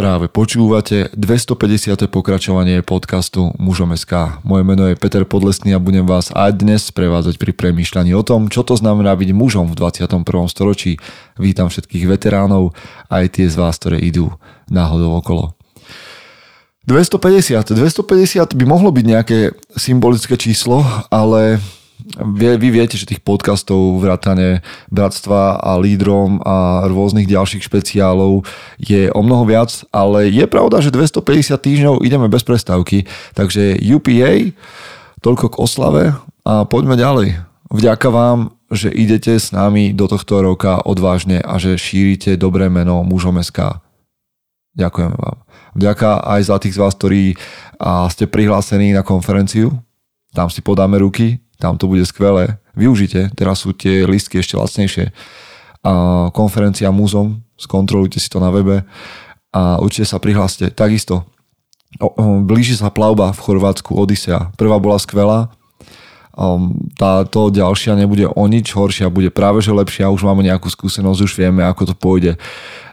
Práve počúvate 250. pokračovanie podcastu Mužom SK. Moje meno je Peter Podlesný a budem vás aj dnes prevádzať pri premýšľaní o tom, čo to znamená byť mužom v 21. storočí. Vítam všetkých veteránov, aj tie z vás, ktoré idú náhodou okolo. 250. 250 by mohlo byť nejaké symbolické číslo, ale vy, vy viete, že tých podcastov vrátane Bratstva a Lídrom a rôznych ďalších špeciálov je o mnoho viac, ale je pravda, že 250 týždňov ideme bez prestávky, takže UPA, toľko k oslave a poďme ďalej. Vďaka vám, že idete s nami do tohto roka odvážne a že šírite dobré meno mužom SK. Ďakujeme vám. Vďaka aj za tých z vás, ktorí ste prihlásení na konferenciu. Tam si podáme ruky, tam to bude skvelé. Využite, teraz sú tie listky ešte lacnejšie. A konferencia múzom, skontrolujte si to na webe a určite sa prihláste. Takisto, blíži sa plavba v Chorvátsku Odisea. Prvá bola skvelá, táto ďalšia nebude o nič horšia, bude práve že lepšia, už máme nejakú skúsenosť, už vieme, ako to pôjde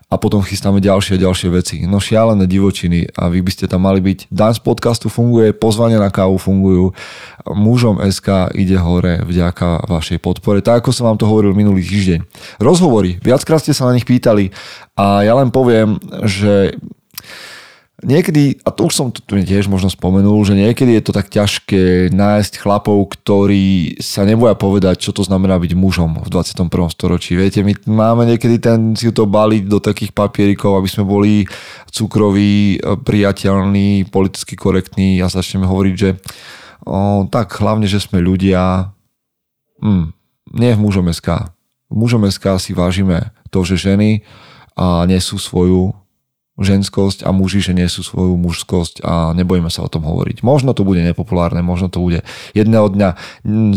a potom chystáme ďalšie a ďalšie veci. No šialené divočiny a vy by ste tam mali byť. Dan z podcastu funguje, pozvania na kávu fungujú, mužom SK ide hore vďaka vašej podpore. Tak ako som vám to hovoril minulý týždeň. Rozhovory, viackrát ste sa na nich pýtali a ja len poviem, že Niekedy, a to už som tu tiež možno spomenul, že niekedy je to tak ťažké nájsť chlapov, ktorí sa neboja povedať, čo to znamená byť mužom v 21. storočí. Viete, my máme niekedy ten si to baliť do takých papierikov, aby sme boli cukroví, priateľní, politicky korektní a začneme hovoriť, že o, tak hlavne, že sme ľudia, hm, nie v mužom SK. V mužom SK si vážime to, že ženy a nesú svoju ženskosť a muži, že nie sú svoju mužskosť a nebojíme sa o tom hovoriť. Možno to bude nepopulárne, možno to bude jedného dňa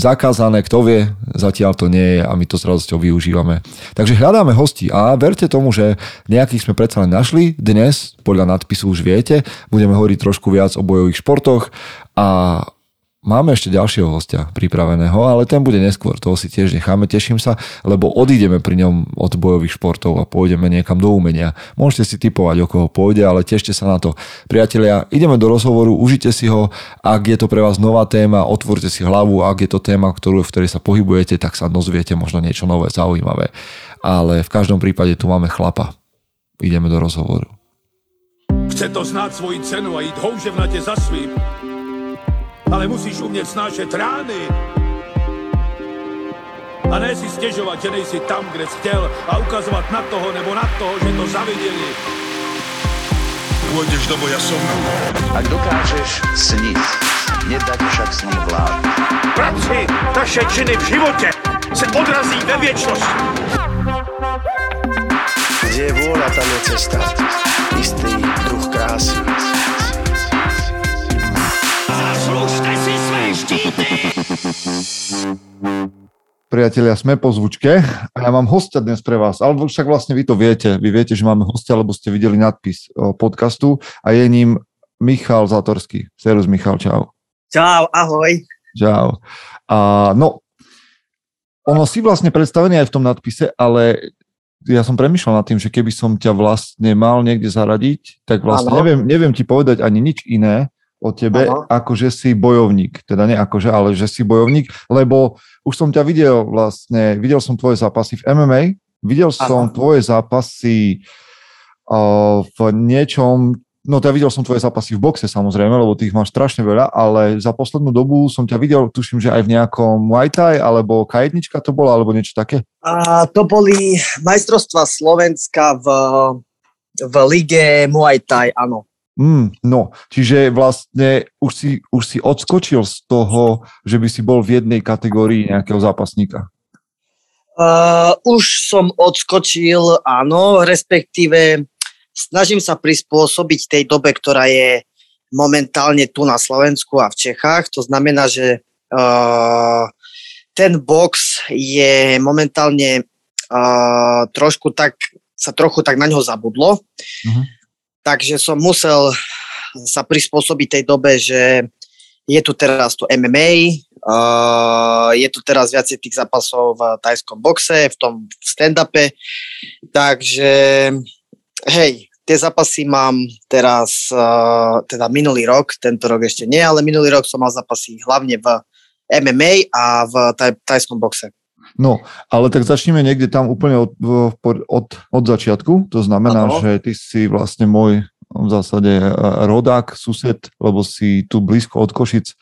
zakázané, kto vie, zatiaľ to nie je a my to s radosťou využívame. Takže hľadáme hosti a verte tomu, že nejakých sme predsa len našli. Dnes, podľa nadpisu už viete, budeme hovoriť trošku viac o bojových športoch a Máme ešte ďalšieho hostia pripraveného, ale ten bude neskôr, toho si tiež necháme, teším sa, lebo odídeme pri ňom od bojových športov a pôjdeme niekam do umenia. Môžete si typovať, o koho pôjde, ale tešte sa na to. Priatelia, ideme do rozhovoru, užite si ho, ak je to pre vás nová téma, otvorte si hlavu, ak je to téma, ktorú, v ktorej sa pohybujete, tak sa dozviete možno niečo nové, zaujímavé. Ale v každom prípade tu máme chlapa. Ideme do rozhovoru. Chce to znáť svoji cenu a ísť houževnate za svým ale musíš umět snášet rány. A ne si stěžovat, že nejsi tam, kde jsi chtěl a ukazovat na toho nebo na toho, že to zaviděli. Pôjdeš do boja som. Ak dokážeš sniť, nedať však sním vlád. Práci, taše činy v živote se odrazí ve věčnosti. Kde je vôľa, tam je cesta. Istý druh krásy. Priatelia, sme po zvučke a ja mám hostia dnes pre vás, alebo však vlastne vy to viete, vy viete, že máme hostia, lebo ste videli nadpis podcastu a je ním Michal Zatorský. Serus Michal, čau. Čau, ahoj. Čau. A, no, ono si vlastne predstavený aj v tom nadpise, ale ja som premyšľal nad tým, že keby som ťa vlastne mal niekde zaradiť, tak vlastne neviem, neviem ti povedať ani nič iné, o tebe, Aha. ako že si bojovník. Teda nie akože, ale že si bojovník, lebo už som ťa videl vlastne, videl som tvoje zápasy v MMA, videl som Aha. tvoje zápasy uh, v niečom, no teda videl som tvoje zápasy v boxe samozrejme, lebo tých máš strašne veľa, ale za poslednú dobu som ťa videl, tuším, že aj v nejakom Muay Thai, alebo k to bolo, alebo niečo také? A to boli majstrovstva Slovenska v, v lige Muay Thai, áno. Mm, no, čiže vlastne už si, už si odskočil z toho, že by si bol v jednej kategórii nejakého zápasníka. Uh, už som odskočil, áno, respektíve snažím sa prispôsobiť tej dobe, ktorá je momentálne tu na Slovensku a v Čechách. To znamená, že uh, ten box je momentálne uh, trošku tak, sa trochu tak na ňo zabudlo. Uh-huh takže som musel sa prispôsobiť tej dobe, že je tu teraz to MMA, je tu teraz viacej tých zápasov v tajskom boxe, v tom stand-upe, takže hej, tie zápasy mám teraz, teda minulý rok, tento rok ešte nie, ale minulý rok som mal zápasy hlavne v MMA a v taj, tajskom boxe. No, ale tak začneme niekde tam úplne od, od, od začiatku. To znamená, ano. že ty si vlastne môj v zásade e, rodák, sused, lebo si tu blízko od Košic,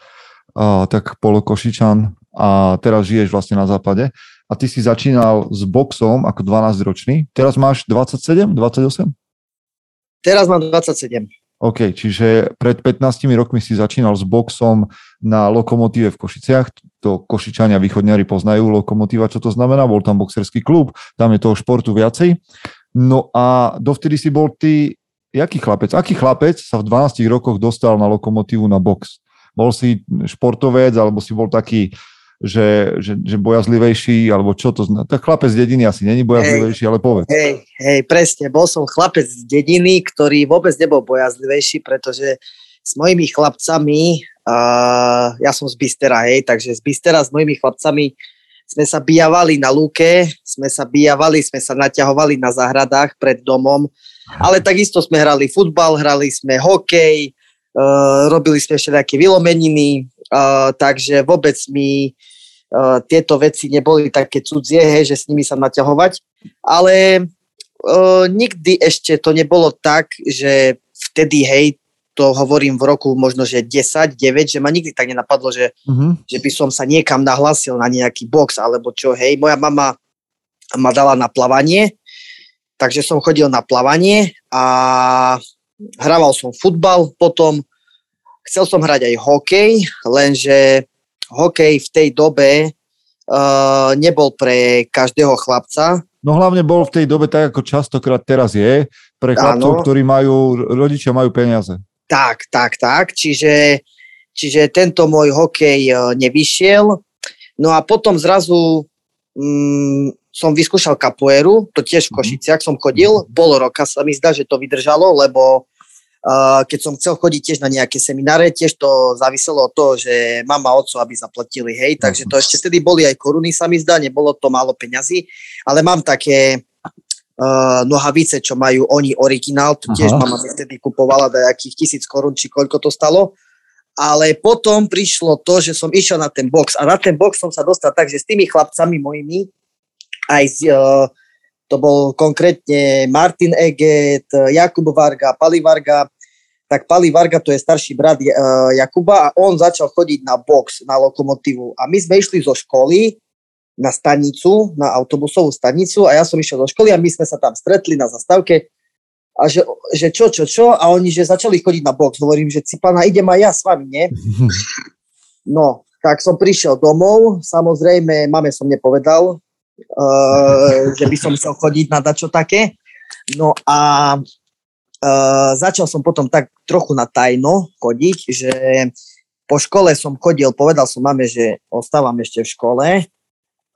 a, tak polokošičan a teraz žiješ vlastne na západe. A ty si začínal s boxom ako 12-ročný. Teraz máš 27, 28? Teraz mám 27. OK, čiže pred 15 rokmi si začínal s boxom na Lokomotíve v Košiciach. To Košičania východňari poznajú Lokomotíva, čo to znamená. Bol tam boxerský klub, tam je toho športu viacej. No a dovtedy si bol ty, jaký chlapec? Aký chlapec sa v 12 rokoch dostal na Lokomotívu na box? Bol si športovec, alebo si bol taký že, že, že bojazlivejší, alebo čo to znamená. Tak chlapec z dediny asi není bojazlivejší, hej, ale povedz. Hej, hej, presne, bol som chlapec z dediny, ktorý vôbec nebol bojazlivejší, pretože s mojimi chlapcami, uh, ja som z Bystera, hej, takže z Bystera s mojimi chlapcami sme sa bijavali na lúke, sme sa bijavali, sme sa naťahovali na záhradách pred domom, ale takisto sme hrali futbal, hrali sme hokej, uh, robili sme všetky vylomeniny, uh, takže vôbec mi uh, tieto veci neboli také cudzie, hej, že s nimi sa naťahovať, ale uh, nikdy ešte to nebolo tak, že vtedy, hej, to hovorím v roku možno, že 10, 9, že ma nikdy tak nenapadlo, že, uh-huh. že by som sa niekam nahlasil na nejaký box alebo čo, hej, moja mama ma dala na plavanie, takže som chodil na plavanie a hrával som futbal potom, Chcel som hrať aj hokej, lenže hokej v tej dobe uh, nebol pre každého chlapca. No hlavne bol v tej dobe tak, ako častokrát teraz je, pre chlapcov, ktorí majú, rodičia majú peniaze. Tak, tak, tak. Čiže, čiže tento môj hokej uh, nevyšiel. No a potom zrazu um, som vyskúšal kapoeru, to tiež v mhm. Košiciach som chodil, pol roka sa mi zdá, že to vydržalo, lebo keď som chcel chodiť tiež na nejaké semináre, tiež to záviselo od toho, že mama a otco, aby zaplatili, hej, takže to ešte vtedy boli aj koruny, sa mi zdá, nebolo to málo peňazí, ale mám také uh, nohavice, čo majú oni originál, to tiež Aha. mama mi vtedy kupovala nejakých tisíc korún, či koľko to stalo, ale potom prišlo to, že som išiel na ten box a na ten box som sa dostal tak, že s tými chlapcami mojimi, aj s, uh, to bol konkrétne Martin Eget, Jakub Varga, Pali Varga, tak Pali Varga to je starší brat uh, Jakuba a on začal chodiť na box, na lokomotívu. A my sme išli zo školy na stanicu, na autobusovú stanicu a ja som išiel do školy a my sme sa tam stretli na zastávke a že, že čo, čo, čo a oni, že začali chodiť na box. Hovorím, že Cipana, idem aj ja s vami, nie? No, tak som prišiel domov, samozrejme, mame som nepovedal, uh, že by som chcel chodiť na dačo také. No a uh, začal som potom tak trochu na tajno chodiť, že po škole som chodil, povedal som mame, že ostávam ešte v škole,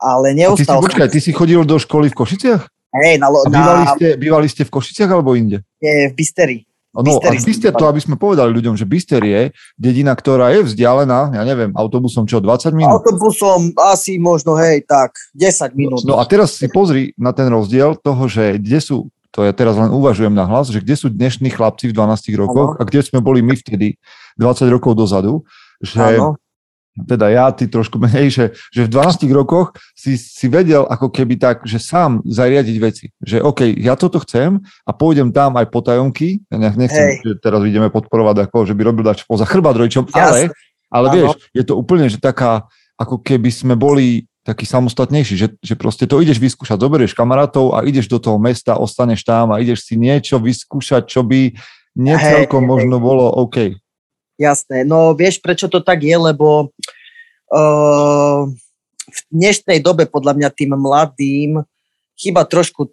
ale neostal a ty si, počkaj, ty si chodil do školy v Košiciach? Hej, na, a bývali, na... ste, bývali ste v Košiciach alebo inde? Nie, v Bysteri. No a Bister, to aby sme povedali ľuďom, že Bister je dedina, ktorá je vzdialená, ja neviem, autobusom čo, 20 minút? Autobusom asi možno, hej, tak, 10 minút. No a teraz si pozri na ten rozdiel toho, že kde sú, to ja teraz len uvažujem na hlas, že kde sú dnešní chlapci v 12 rokoch ano. a kde sme boli my vtedy 20 rokov dozadu, že ano teda ja, ty trošku menej, že, že v 12 rokoch si, si vedel ako keby tak, že sám zariadiť veci. Že OK, ja toto chcem a pôjdem tam aj po tajomky, ja nechcem, Hej. že teraz ideme podporovať ako, že by robil dať poza chrbát rodičom, ale, ale vieš, je to úplne, že taká, ako keby sme boli taký samostatnejší, že, že proste to ideš vyskúšať, zoberieš kamarátov a ideš do toho mesta, ostaneš tam a ideš si niečo vyskúšať, čo by necelkom možno bolo OK. Jasné, no vieš, prečo to tak je, lebo uh, v dnešnej dobe podľa mňa tým mladým chyba trošku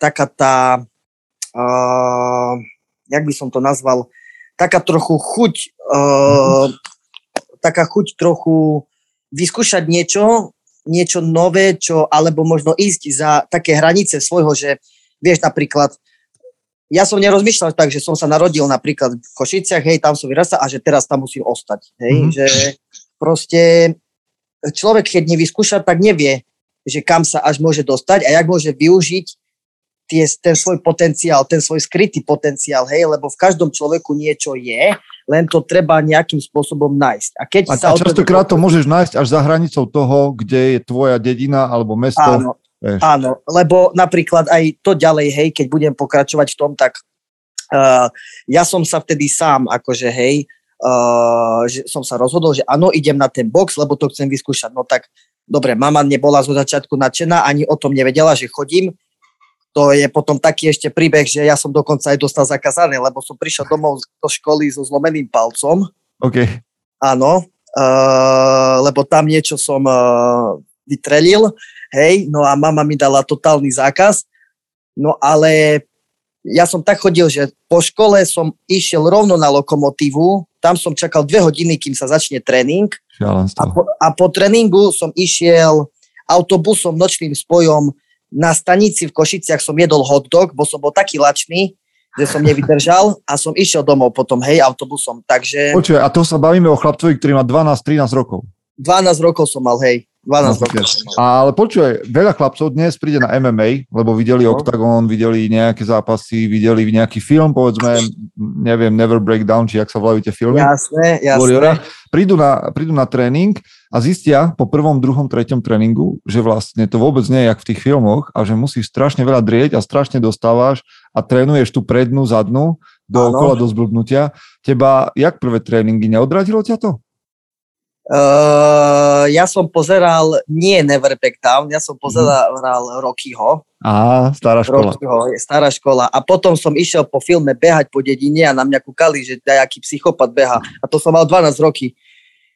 taká tá, uh, jak by som to nazval, taká trochu chuť, uh, taká chuť trochu vyskúšať niečo, niečo nové, čo, alebo možno ísť za také hranice svojho, že vieš napríklad, ja som nerozmýšľal tak, že som sa narodil napríklad v Košiciach, hej, tam som vyrastal a že teraz tam musím ostať. Hej, mm-hmm. že proste človek, keď nevyskúša, tak nevie, že kam sa až môže dostať a jak môže využiť tie, ten svoj potenciál, ten svoj skrytý potenciál, hej, lebo v každom človeku niečo je, len to treba nejakým spôsobom nájsť. A, keď a, sa a častokrát to môžeš nájsť až za hranicou toho, kde je tvoja dedina alebo mesto. Áno, Vieš. áno lebo napríklad aj to ďalej, hej, keď budem pokračovať v tom, tak uh, ja som sa vtedy sám, akože hej, uh, že som sa rozhodol, že áno, idem na ten box, lebo to chcem vyskúšať. No tak dobre, mama nebola zo začiatku nadšená, ani o tom nevedela, že chodím, to je potom taký ešte príbeh, že ja som dokonca aj dostal zakázané, lebo som prišiel domov do školy so zlomeným palcom. OK. Áno, uh, lebo tam niečo som uh, vytrelil, hej, no a mama mi dala totálny zákaz. No ale ja som tak chodil, že po škole som išiel rovno na lokomotívu, tam som čakal dve hodiny, kým sa začne tréning. A po, a po tréningu som išiel autobusom, nočným spojom na stanici v Košiciach som jedol hot dog, bo som bol taký lačný, že som nevydržal a som išiel domov potom, hej, autobusom. Takže... Počuj, a to sa bavíme o chlapcovi, ktorý má 12-13 rokov. 12 rokov som mal, hej. 12 no. Ale počuj, veľa chlapcov dnes príde na MMA, lebo videli no. Octagon, videli nejaké zápasy, videli nejaký film, povedzme, neviem, Never Break Down, či ak sa volajú tie filmy. Jasné, jasné. Warriora. Prídu na, prídu na tréning a zistia po prvom, druhom, treťom tréningu, že vlastne to vôbec nie je jak v tých filmoch a že musíš strašne veľa drieť a strašne dostávaš a trénuješ tú prednú, zadnú do kola do zblbnutia. Teba, jak prvé tréningy, neodradilo ťa to? Uh, ja som pozeral, nie Never Back Down, ja som mhm. pozeral mm. Rockyho. Á, stará škola. Rockyho, stará škola. A potom som išiel po filme behať po dedine a na mňa kúkali, že nejaký psychopat beha. A to som mal 12 roky.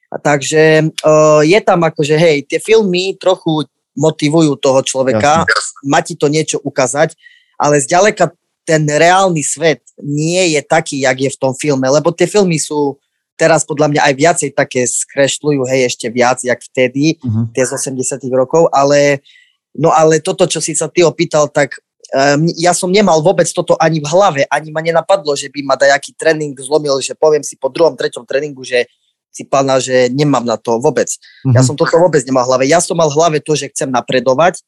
A takže uh, je tam akože, hej, tie filmy trochu motivujú toho človeka, Jasne. má ti to niečo ukázať, ale zďaleka ten reálny svet nie je taký, jak je v tom filme, lebo tie filmy sú teraz podľa mňa aj viacej také skrešľujú, hej, ešte viac, jak vtedy, uh-huh. tie z 80 rokov, ale no ale toto, čo si sa ty opýtal, tak um, ja som nemal vôbec toto ani v hlave, ani ma nenapadlo, že by ma dajaký tréning zlomil, že poviem si po druhom, treťom tréningu, že si pána, že nemám na to vôbec. Uh-huh. Ja mhm. som toto vôbec nemal v hlave. Ja som mal v hlave to, že chcem napredovať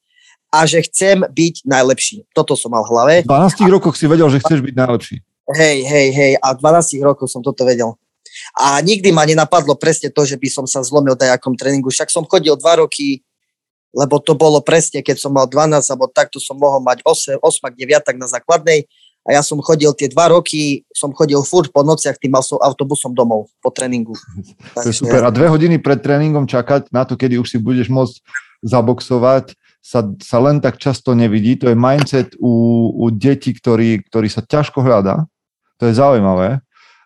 a že chcem byť najlepší. Toto som mal v hlave. V 12 a... rokoch si vedel, že chceš byť najlepší. Hej, hej, hej. A v 12 rokoch som toto vedel. A nikdy ma nenapadlo presne to, že by som sa zlomil dajakom tréningu. Však som chodil dva roky, lebo to bolo presne, keď som mal 12, alebo takto som mohol mať 8, 8 9 na základnej. A ja som chodil tie dva roky, som chodil furt po nociach tým som autobusom domov po tréningu. To je super. A dve hodiny pred tréningom čakať na to, kedy už si budeš môcť zaboxovať, sa, sa len tak často nevidí. To je mindset u, u detí, ktorý, ktorý sa ťažko hľadá. To je zaujímavé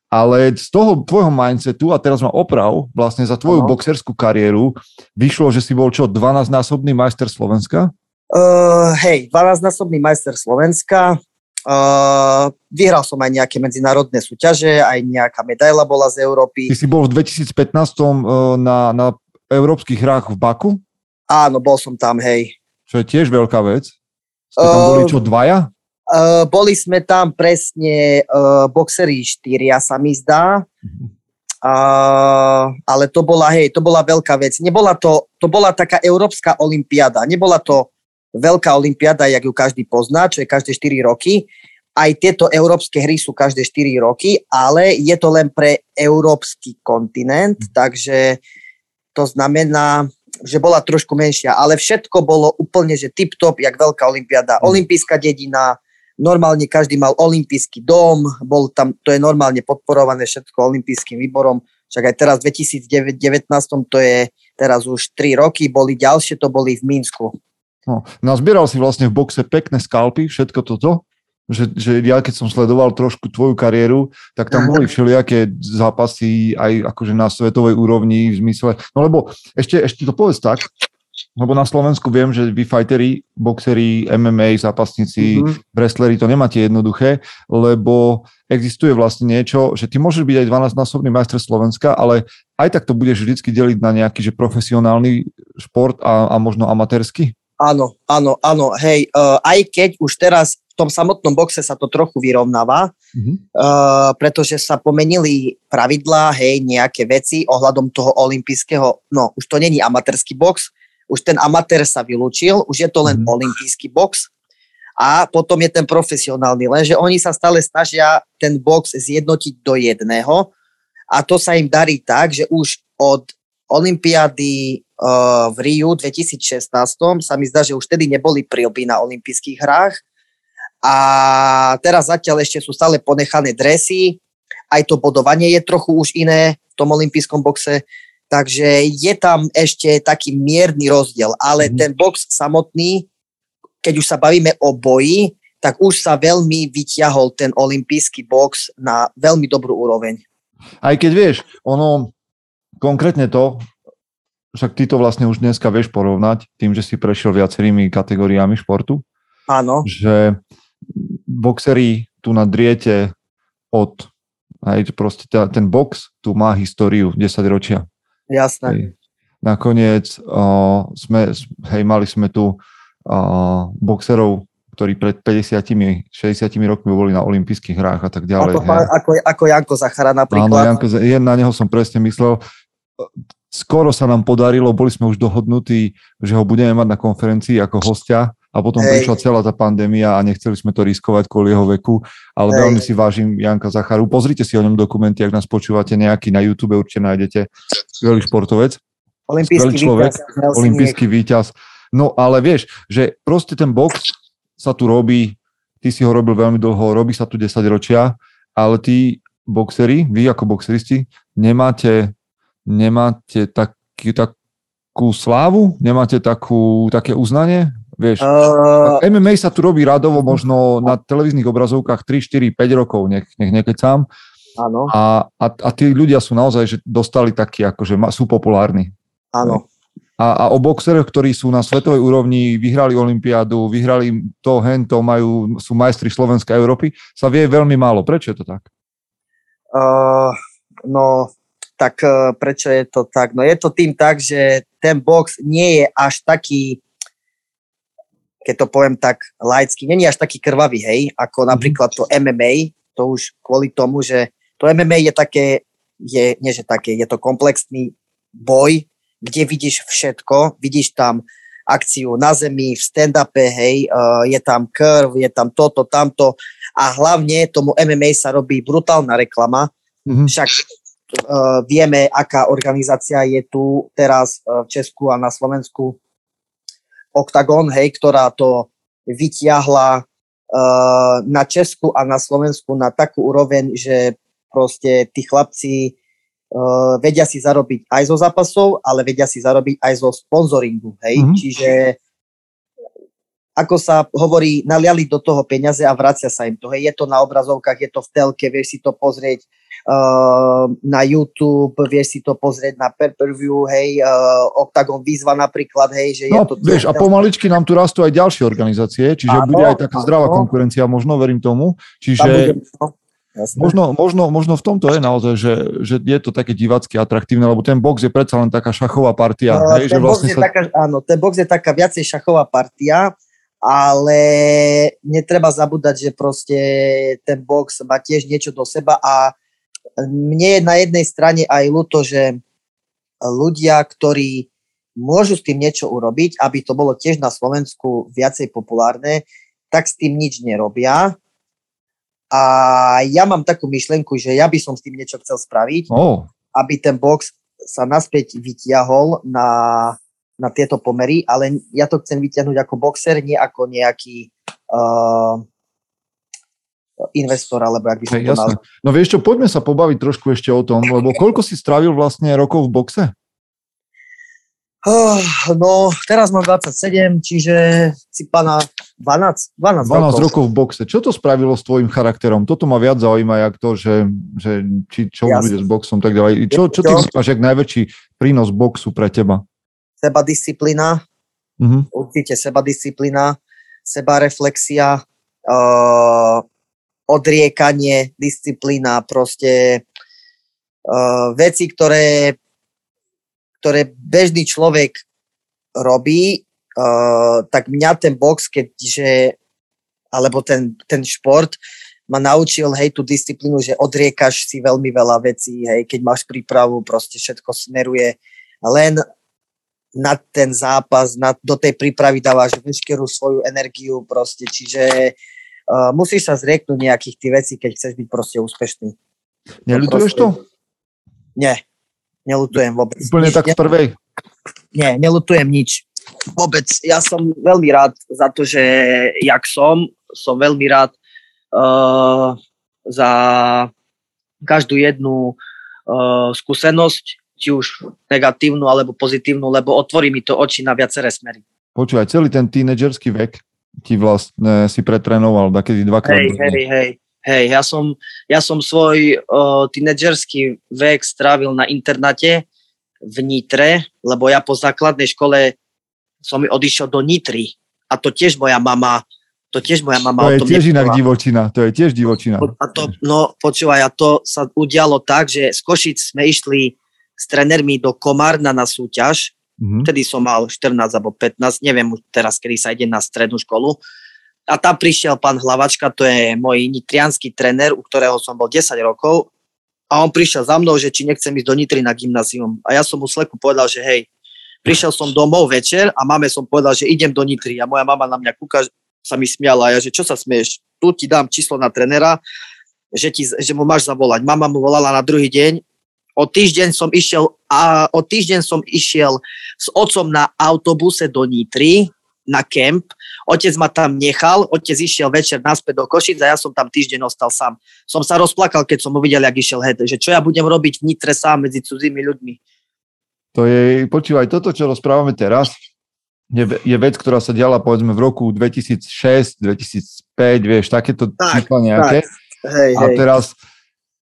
ale z toho tvojho mindsetu, a teraz ma oprav, vlastne za tvoju uh-huh. boxerskú kariéru vyšlo, že si bol čo, 12-násobný majster Slovenska? Uh, hej, 12-násobný majster Slovenska. Uh, vyhral som aj nejaké medzinárodné súťaže, aj nejaká medaila bola z Európy. Ty si bol v 2015 uh, na, na európskych hrách v Baku? Áno, bol som tam, hej. Čo je tiež veľká vec. Ste tam boli čo, dvaja? Uh, boli sme tam presne uh, boxery štyria sa mi zdá. Uh, ale to bola, hej, to bola veľká vec. Nebola to, to bola taká európska olimpiada. Nebola to veľká olimpiada, jak ju každý pozná, čo je každé 4 roky. Aj tieto európske hry sú každé 4 roky, ale je to len pre európsky kontinent, mm. takže to znamená, že bola trošku menšia, ale všetko bolo úplne, že tip-top, jak veľká olimpiada. Mm. Olympijská dedina, normálne každý mal olimpijský dom, bol tam, to je normálne podporované všetko olimpijským výborom, však aj teraz v 2019, to je teraz už 3 roky, boli ďalšie, to boli v Minsku. No, nazbieral si vlastne v boxe pekné skalpy, všetko toto, že, že ja keď som sledoval trošku tvoju kariéru, tak tam boli všelijaké zápasy aj akože na svetovej úrovni v zmysle, no lebo ešte, ešte to povedz tak, lebo na Slovensku viem, že vy fighteri, boxeri, MMA, zápasníci, mm-hmm. wrestleri to nemáte jednoduché, lebo existuje vlastne niečo, že ty môžeš byť aj 12-násobný majster Slovenska, ale aj tak to budeš vždycky deliť na nejaký že profesionálny šport a, a možno amatérsky? Áno, áno, áno, hej, uh, aj keď už teraz v tom samotnom boxe sa to trochu vyrovnáva, mm-hmm. uh, pretože sa pomenili pravidlá, hej, nejaké veci ohľadom toho olympijského, no už to není amatérsky box, už ten amatér sa vylúčil, už je to len mm. olimpijský box a potom je ten profesionálny. Lenže oni sa stále snažia ten box zjednotiť do jedného a to sa im darí tak, že už od Olympiády uh, v Riu 2016 sa mi zdá, že už tedy neboli prilby na olympijských hrách a teraz zatiaľ ešte sú stále ponechané dresy, aj to bodovanie je trochu už iné v tom olympijskom boxe, takže je tam ešte taký mierny rozdiel, ale mm. ten box samotný keď už sa bavíme o boji, tak už sa veľmi vyťahol ten olimpijský box na veľmi dobrú úroveň. Aj keď vieš, ono konkrétne to, však ty to vlastne už dneska vieš porovnať tým, že si prešiel viacerými kategóriami športu. Áno. Že boxery tu na driete od, aj proste ten box tu má históriu 10 ročia. Jasné. Hej. Nakoniec uh, sme, hej, mali sme tu uh, boxerov, ktorí pred 50 60 rokmi boli na olympijských hrách a tak ďalej. Ako, ako, ako Janko Zachara napríklad. Áno, Janko, na neho som presne myslel. Skoro sa nám podarilo, boli sme už dohodnutí, že ho budeme mať na konferencii ako hostia a potom Hej. prišla celá tá pandémia a nechceli sme to riskovať kvôli jeho veku, ale Hej. veľmi si vážim Janka Zacharu. Pozrite si o ňom dokumenty, ak nás počúvate nejaký na YouTube, určite nájdete. Skvelý športovec. Olimpijský človek. Olimpijský víťaz. No ale vieš, že proste ten box sa tu robí, ty si ho robil veľmi dlho, robí sa tu 10 ročia, ale tí boxery, vy ako boxeristi, nemáte, nemáte taký, takú slávu, nemáte takú, také uznanie, vieš. Uh... MMA sa tu robí radovo možno na televíznych obrazovkách 3, 4, 5 rokov, nech, nech nekecám. Áno. A, a, a tí ľudia sú naozaj, že dostali takí, akože sú populárni. Áno a, a o boxeroch, ktorí sú na svetovej úrovni, vyhrali olympiádu, vyhrali to, hento, majú, sú majstri Slovenska a Európy, sa vie veľmi málo. Prečo je to tak? Uh, no, tak uh, prečo je to tak? No je to tým tak, že ten box nie je až taký, keď to poviem tak laicky, nie je až taký krvavý, hej, ako napríklad to MMA, to už kvôli tomu, že to MMA je také, je, nie že také, je to komplexný boj, kde vidíš všetko, vidíš tam akciu na zemi, v stand-upe, hej, uh, je tam krv, je tam toto, tamto. A hlavne tomu MMA sa robí brutálna reklama, mm-hmm. však uh, vieme, aká organizácia je tu teraz uh, v Česku a na Slovensku. Octagon, hej, ktorá to vytiahla uh, na Česku a na Slovensku na takú úroveň, že proste tí chlapci uh, vedia si zarobiť aj zo zápasov, ale vedia si zarobiť aj zo sponzoringu, hej, mm-hmm. čiže ako sa hovorí, naliali do toho peniaze a vracia sa im to. Hej, je to na obrazovkách, je to v telke, vieš si to pozrieť uh, na YouTube, vieš si to pozrieť na per-per-view, hej, uh, Octagon výzva napríklad, hej, že no, je to... vieš, a pomaličky nám tu rastú aj ďalšie organizácie, čiže áno, bude aj taká zdravá konkurencia, možno verím tomu, čiže... No. Možno, možno, možno v tomto je naozaj, že, že je to také divacky atraktívne, lebo ten box je predsa len taká šachová partia. Uh, hej, že vlastne sa... taká, áno, ten box je taká viacej šachová partia, ale netreba zabúdať, že proste ten box má tiež niečo do seba a mne je na jednej strane aj ľúto, že ľudia, ktorí môžu s tým niečo urobiť, aby to bolo tiež na Slovensku viacej populárne, tak s tým nič nerobia a ja mám takú myšlenku, že ja by som s tým niečo chcel spraviť, oh. aby ten box sa naspäť vytiahol na, na tieto pomery, ale ja to chcem vytiahnuť ako boxer, nie ako nejaký uh, investor, alebo ak by som hey, to nazval. No vieš čo, poďme sa pobaviť trošku ešte o tom, lebo koľko si strávil vlastne rokov v boxe? Oh, no, teraz mám 27, čiže si pána 12, 12, 12 rokov. rokov v boxe. Čo to spravilo s tvojim charakterom? Toto ma viac zaujíma, jak to, že, že či, čo Jasne. bude s boxom, tak ďalej. Čo, čo ty máš, jak najväčší prínos boxu pre teba? Seba disciplína, uh-huh. určite seba disciplína, seba reflexia, uh, odriekanie, disciplína, proste uh, veci, ktoré ktoré bežný človek robí, uh, tak mňa ten box, keďže, alebo ten, ten šport ma naučil, hej, tú disciplínu, že odriekaš si veľmi veľa vecí, hej, keď máš prípravu, proste všetko smeruje len na ten zápas, na, do tej prípravy dávaš veškerú svoju energiu proste, čiže uh, musíš sa zrieknúť nejakých tých vecí, keď chceš byť proste úspešný. Nelutuješ to? Nie, nelutujem vôbec. Úplne nič, tak z prvej? Nie, nelutujem nič. Vôbec. Ja som veľmi rád za to, že jak som, som veľmi rád uh, za každú jednu uh, skúsenosť, či už negatívnu alebo pozitívnu, lebo otvorí mi to oči na viaceré smery. Počúvaj, celý ten tínedžerský vek ti vlastne si pretrénoval takedy dvakrát. Hej, hej, hej. Hej, ja som, ja som svoj uh, tínedžerský vek strávil na internáte v Nitre, lebo ja po základnej škole som odišiel do Nitry a to tiež moja mama to tiež moja mama to je tiež inak divočina, to je tiež divočina. A to, no počúvaj, a to sa udialo tak, že z Košic sme išli s trenermi do Komárna na súťaž, mm-hmm. vtedy som mal 14 alebo 15, neviem už teraz, kedy sa ide na strednú školu. A tam prišiel pán Hlavačka, to je môj nitrianský trener, u ktorého som bol 10 rokov. A on prišiel za mnou, že či nechcem ísť do Nitry na gymnázium. A ja som mu sleku povedal, že hej, prišiel som domov večer a máme som povedal, že idem do Nitry. A moja mama na mňa kúka, sa mi smiala. A ja, že čo sa smieš? Tu ti dám číslo na trenera, že, ti, že mu máš zavolať. Mama mu volala na druhý deň. O týždeň som išiel, a o týždeň som išiel s otcom na autobuse do Nitry, na kemp. Otec ma tam nechal, otec išiel večer naspäť do Košic a ja som tam týždeň ostal sám. Som sa rozplakal, keď som uvidel, jak išiel head, že čo ja budem robiť v Nitre sám medzi cudzími ľuďmi. To je, počúvaj, toto, čo rozprávame teraz, je, je vec, ktorá sa diala povedzme v roku 2006, 2005, vieš, takéto tak, čísla nejaké. Tak. Hej, a hej. teraz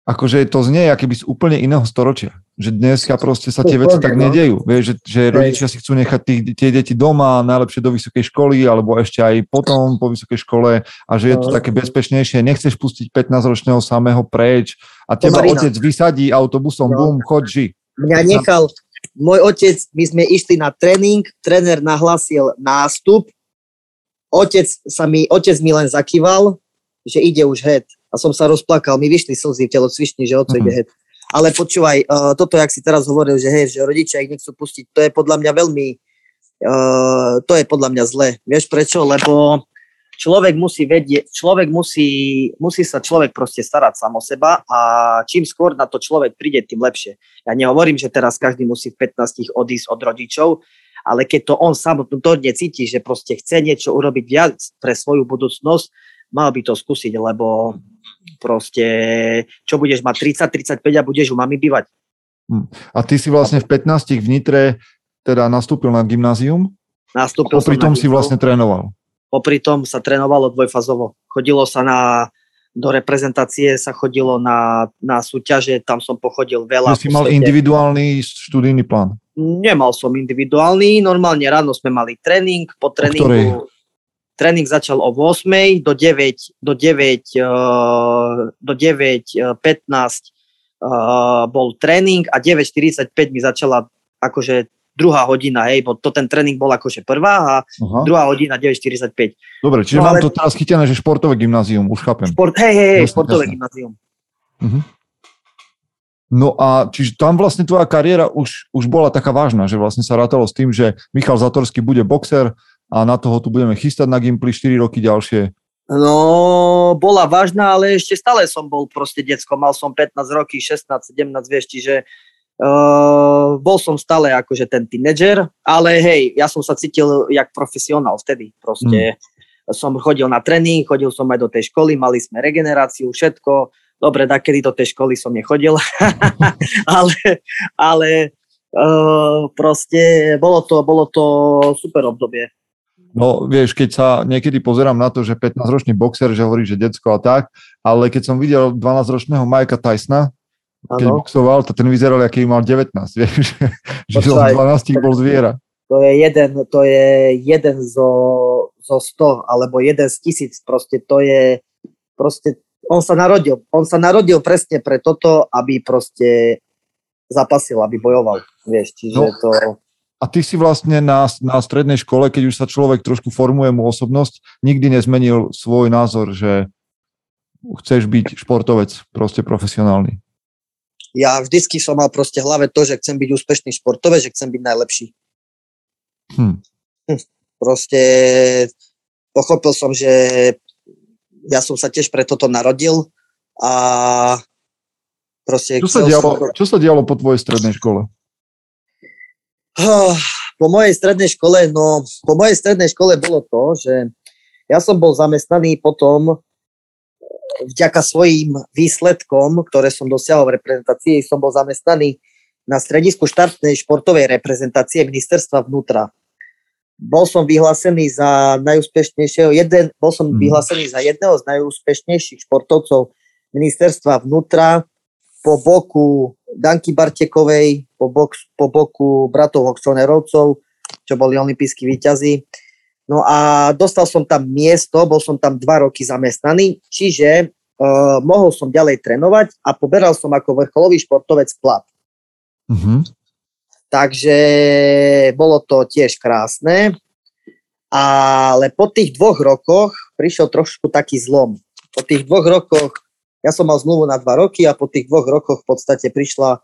akože to znie aké by z úplne iného storočia. Že dneska proste sa tie veci tak no. nedejú. Vieš, že, že rodičia si chcú nechať tých, tie deti doma, najlepšie do vysokej školy, alebo ešte aj potom po vysokej škole a že je to no. také bezpečnejšie. Nechceš pustiť 15-ročného samého preč a teba otec vysadí autobusom, no. bum, choď, ži. Mňa nechal, môj otec, my sme išli na tréning, tréner nahlasil nástup, otec, sa mi, otec mi len zakýval, že ide už head. A som sa rozplakal, mi vyšli slzy v telo cvični, že oco mm-hmm. ide head. Ale počúvaj, uh, toto, jak si teraz hovoril, že hej, že rodičia ich nechcú pustiť, to je podľa mňa veľmi, uh, to je podľa mňa zle. Vieš prečo? Lebo človek musí vedieť, človek musí, musí sa človek proste starať sám o seba a čím skôr na to človek príde, tým lepšie. Ja nehovorím, že teraz každý musí v 15 odísť od rodičov, ale keď to on samotne cíti, že proste chce niečo urobiť viac pre svoju budúcnosť, mal by to skúsiť, lebo proste, čo budeš mať 30-35 a budeš u mami bývať. Hm. A ty si vlastne v 15 v Nitre teda nastúpil na gymnázium? Nastúpil a pri tom si vlastne trénoval? Popri tom sa trénovalo dvojfazovo. Chodilo sa na, do reprezentácie sa chodilo na, na súťaže, tam som pochodil veľa. Že si mal individuálny študijný plán? Nemal som individuálny, normálne ráno sme mali tréning, po tréningu tréning začal o 8, do 9, do 9, uh, do 9, 15 uh, bol tréning a 9.45 mi začala akože druhá hodina, hej, bo to ten tréning bol akože prvá a Aha. druhá hodina 9.45. Dobre, čiže no, mám ale... to teraz chytené, že športové gymnázium, už chápem. Šport, hej, hej, hej, športové jasne. gymnázium. Uh-huh. No a čiže tam vlastne tvoja kariéra už, už bola taká vážna, že vlastne sa rátalo s tým, že Michal Zatorský bude boxer a na toho tu budeme chystať na Gimply 4 roky ďalšie. No, bola vážna, ale ešte stále som bol proste decko. Mal som 15 roky, 16, 17, vieš, čiže Uh, bol som stále akože ten tínedžer, ale hej, ja som sa cítil jak profesionál vtedy. Proste mm. som chodil na tréning, chodil som aj do tej školy, mali sme regeneráciu, všetko. Dobre, kedy do tej školy som nechodil, ale, ale uh, proste bolo to, bolo to super obdobie. No vieš, keď sa niekedy pozerám na to, že 15-ročný boxer, že hovorí, že decko a tak, ale keď som videl 12-ročného Majka Tysona, keď ano. boxoval, to ten vyzeral, aký mal 19, vieš, že Počkaj, 12 bol zviera. To je jeden, to je jeden zo, zo 100, alebo jeden z tisíc, proste to je, proste, on sa narodil, on sa narodil presne pre toto, aby proste zapasil, aby bojoval, vieš, čiže no. to... A ty si vlastne na, na strednej škole, keď už sa človek trošku formuje mu osobnosť, nikdy nezmenil svoj názor, že chceš byť športovec, proste profesionálny ja vždycky som mal proste v hlave to, že chcem byť úspešný športové, že chcem byť najlepší. Hm. Proste pochopil som, že ja som sa tiež pre toto narodil a proste... Čo sa, dialo, som... čo sa dialo po tvojej strednej škole? Po mojej strednej škole, no po mojej strednej škole bolo to, že ja som bol zamestnaný potom vďaka svojim výsledkom, ktoré som dosiahol v reprezentácii, som bol zamestnaný na stredisku štartnej športovej reprezentácie ministerstva vnútra. Bol som vyhlásený za najúspešnejšieho, jeden, bol som mm. vyhlásený za jedného z najúspešnejších športovcov ministerstva vnútra po boku Danky Bartekovej, po, bok, po boku bratov Hoxonerovcov, čo boli olimpijskí výťazí. No a dostal som tam miesto, bol som tam dva roky zamestnaný, čiže uh, mohol som ďalej trénovať a poberal som ako vrcholový športovec plat. Mm-hmm. Takže bolo to tiež krásne, ale po tých dvoch rokoch prišiel trošku taký zlom. Po tých dvoch rokoch ja som mal zmluvu na dva roky a po tých dvoch rokoch v podstate prišla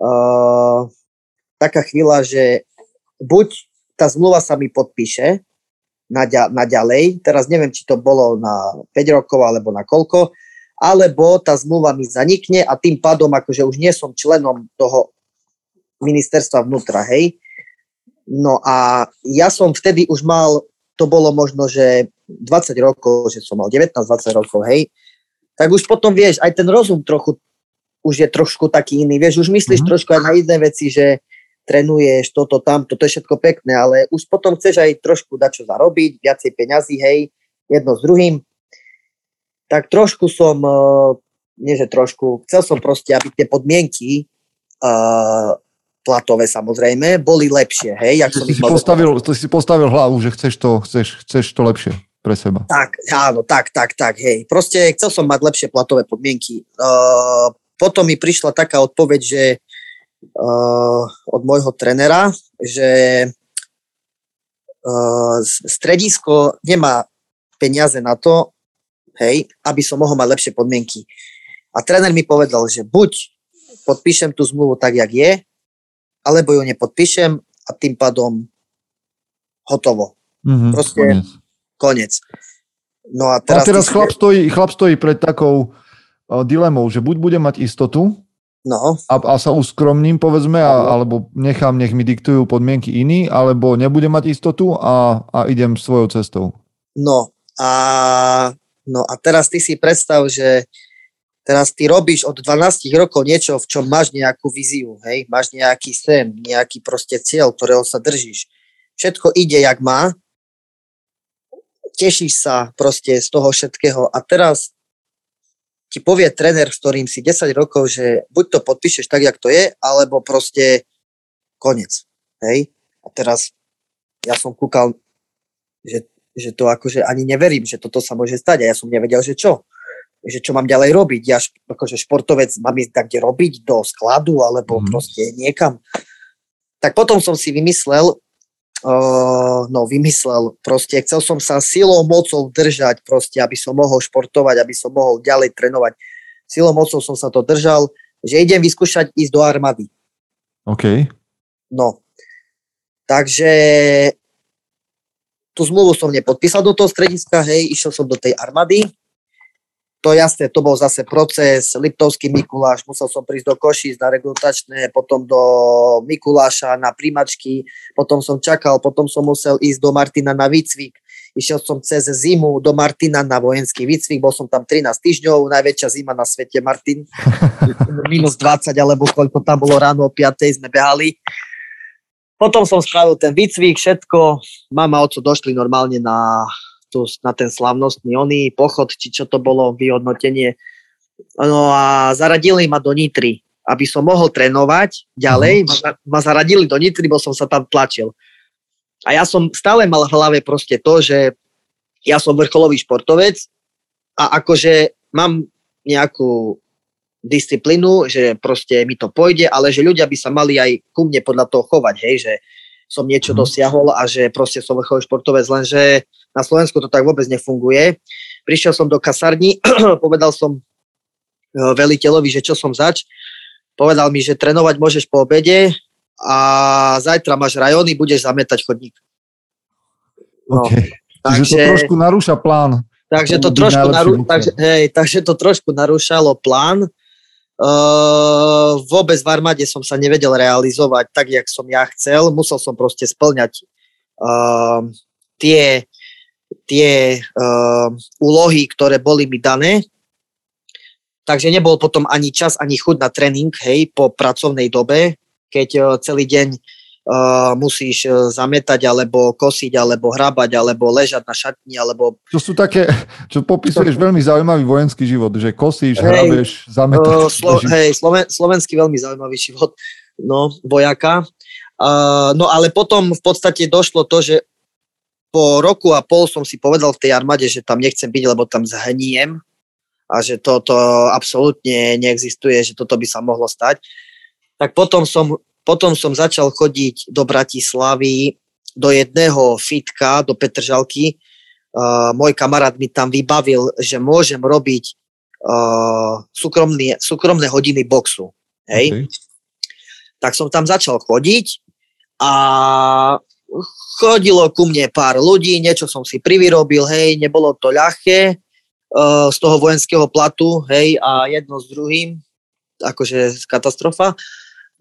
uh, taká chvíľa, že buď tá zmluva sa mi podpíše na ďalej, teraz neviem, či to bolo na 5 rokov alebo na koľko, alebo tá zmluva mi zanikne a tým pádom akože už nie som členom toho ministerstva vnútra, hej. No a ja som vtedy už mal, to bolo možno, že 20 rokov, že som mal 19-20 rokov, hej tak už potom vieš, aj ten rozum trochu už je trošku taký iný. Vieš, už myslíš mm-hmm. trošku aj na iné veci, že trénuješ toto, tamto, to je všetko pekné, ale už potom chceš aj trošku dať čo zarobiť, viacej peňazí, hej, jedno s druhým. Tak trošku som, uh, nie že trošku, chcel som proste, aby tie podmienky uh, platové samozrejme, boli lepšie, hej. Jak som si, si, postavil, si postavil hlavu, že chceš to, chceš, chceš to lepšie pre seba. Tak, áno, tak, tak, tak, hej. Proste chcel som mať lepšie platové podmienky. Uh, potom mi prišla taká odpoveď, že uh, od môjho trenera, že uh, stredisko nemá peniaze na to, hej, aby som mohol mať lepšie podmienky. A tréner mi povedal, že buď podpíšem tú zmluvu tak, jak je, alebo ju nepodpíšem a tým pádom hotovo. Mm-hmm, Proste konec Konec. No a teraz, a teraz chlap, stojí, chlap stojí pred takou dilemou, že buď bude mať istotu no. a, a sa uskromním, povedzme, a, alebo nechám, nech mi diktujú podmienky iní, alebo nebude mať istotu a, a idem svojou cestou. No a, no a teraz ty si predstav, že teraz ty robíš od 12 rokov niečo, v čom máš nejakú víziu, hej, máš nejaký sen, nejaký proste cieľ, ktorého sa držíš. Všetko ide, jak má tešíš sa proste z toho všetkého a teraz ti povie tréner, s ktorým si 10 rokov, že buď to podpíšeš tak, jak to je, alebo proste konec. Hej? A teraz ja som kúkal, že, že to akože ani neverím, že toto sa môže stať a ja som nevedel, že čo. Že čo mám ďalej robiť. Ja akože športovec mám ísť tak, kde robiť, do skladu alebo mm. proste niekam. Tak potom som si vymyslel, uh, no vymyslel, proste chcel som sa silou, mocou držať, proste, aby som mohol športovať, aby som mohol ďalej trénovať. Silou, mocou som sa to držal, že idem vyskúšať ísť do armády. OK. No, takže tú zmluvu som nepodpísal do toho strediska, hej, išiel som do tej armády, to jasne, to bol zase proces, Liptovský Mikuláš, musel som prísť do Košíc na regrutačné, potom do Mikuláša na príjmačky, potom som čakal, potom som musel ísť do Martina na výcvik, išiel som cez zimu do Martina na vojenský výcvik, bol som tam 13 týždňov, najväčšia zima na svete Martin, minus 20 alebo koľko tam bolo ráno o 5 sme behali. Potom som spravil ten výcvik, všetko, mama oco došli normálne na tu, na ten slavnostný oný pochod, či čo to bolo, vyhodnotenie. No a zaradili ma do Nitry, aby som mohol trénovať ďalej. Uh-huh. Ma, ma zaradili do Nitry, bo som sa tam tlačil. A ja som stále mal v hlave proste to, že ja som vrcholový športovec a akože mám nejakú disciplínu, že proste mi to pôjde, ale že ľudia by sa mali aj ku mne podľa toho chovať, hej, že som niečo uh-huh. dosiahol a že proste som vrcholový športovec, lenže na Slovensku to tak vôbec nefunguje. Prišiel som do kasarní, povedal som eh, veliteľovi, že čo som zač. Povedal mi, že trénovať môžeš po obede a zajtra máš rajony, budeš zametať chodník. No, okay. Takže, to trošku narúša plán. Takže to, trošku narú, takže, hej, takže to trošku narúšalo plán. Uh, vôbec v armáde som sa nevedel realizovať tak, jak som ja chcel. Musel som proste splňať uh, tie, tie uh, úlohy, ktoré boli mi dané. Takže nebol potom ani čas, ani chuť na tréning, hej, po pracovnej dobe, keď uh, celý deň uh, musíš uh, zametať, alebo kosiť, alebo hrabať, alebo ležať na šatni, alebo... To sú také, čo popisuješ veľmi zaujímavý vojenský život, že kosíš, hej, hrabeš, zametáš. Uh, slo, hej, sloven, slovenský veľmi zaujímavý život, no, vojaka. Uh, no ale potom v podstate došlo to, že po roku a pol som si povedal v tej armáde, že tam nechcem byť, lebo tam zhniem a že toto absolútne neexistuje, že toto by sa mohlo stať. Tak potom som potom som začal chodiť do Bratislavy, do jedného fitka, do Petržalky. Uh, môj kamarát mi tam vybavil, že môžem robiť uh, súkromné, súkromné hodiny boxu. Hej? Okay. Tak som tam začal chodiť a chodilo ku mne pár ľudí, niečo som si privyrobil, hej, nebolo to ľahké uh, z toho vojenského platu, hej, a jedno s druhým, akože katastrofa.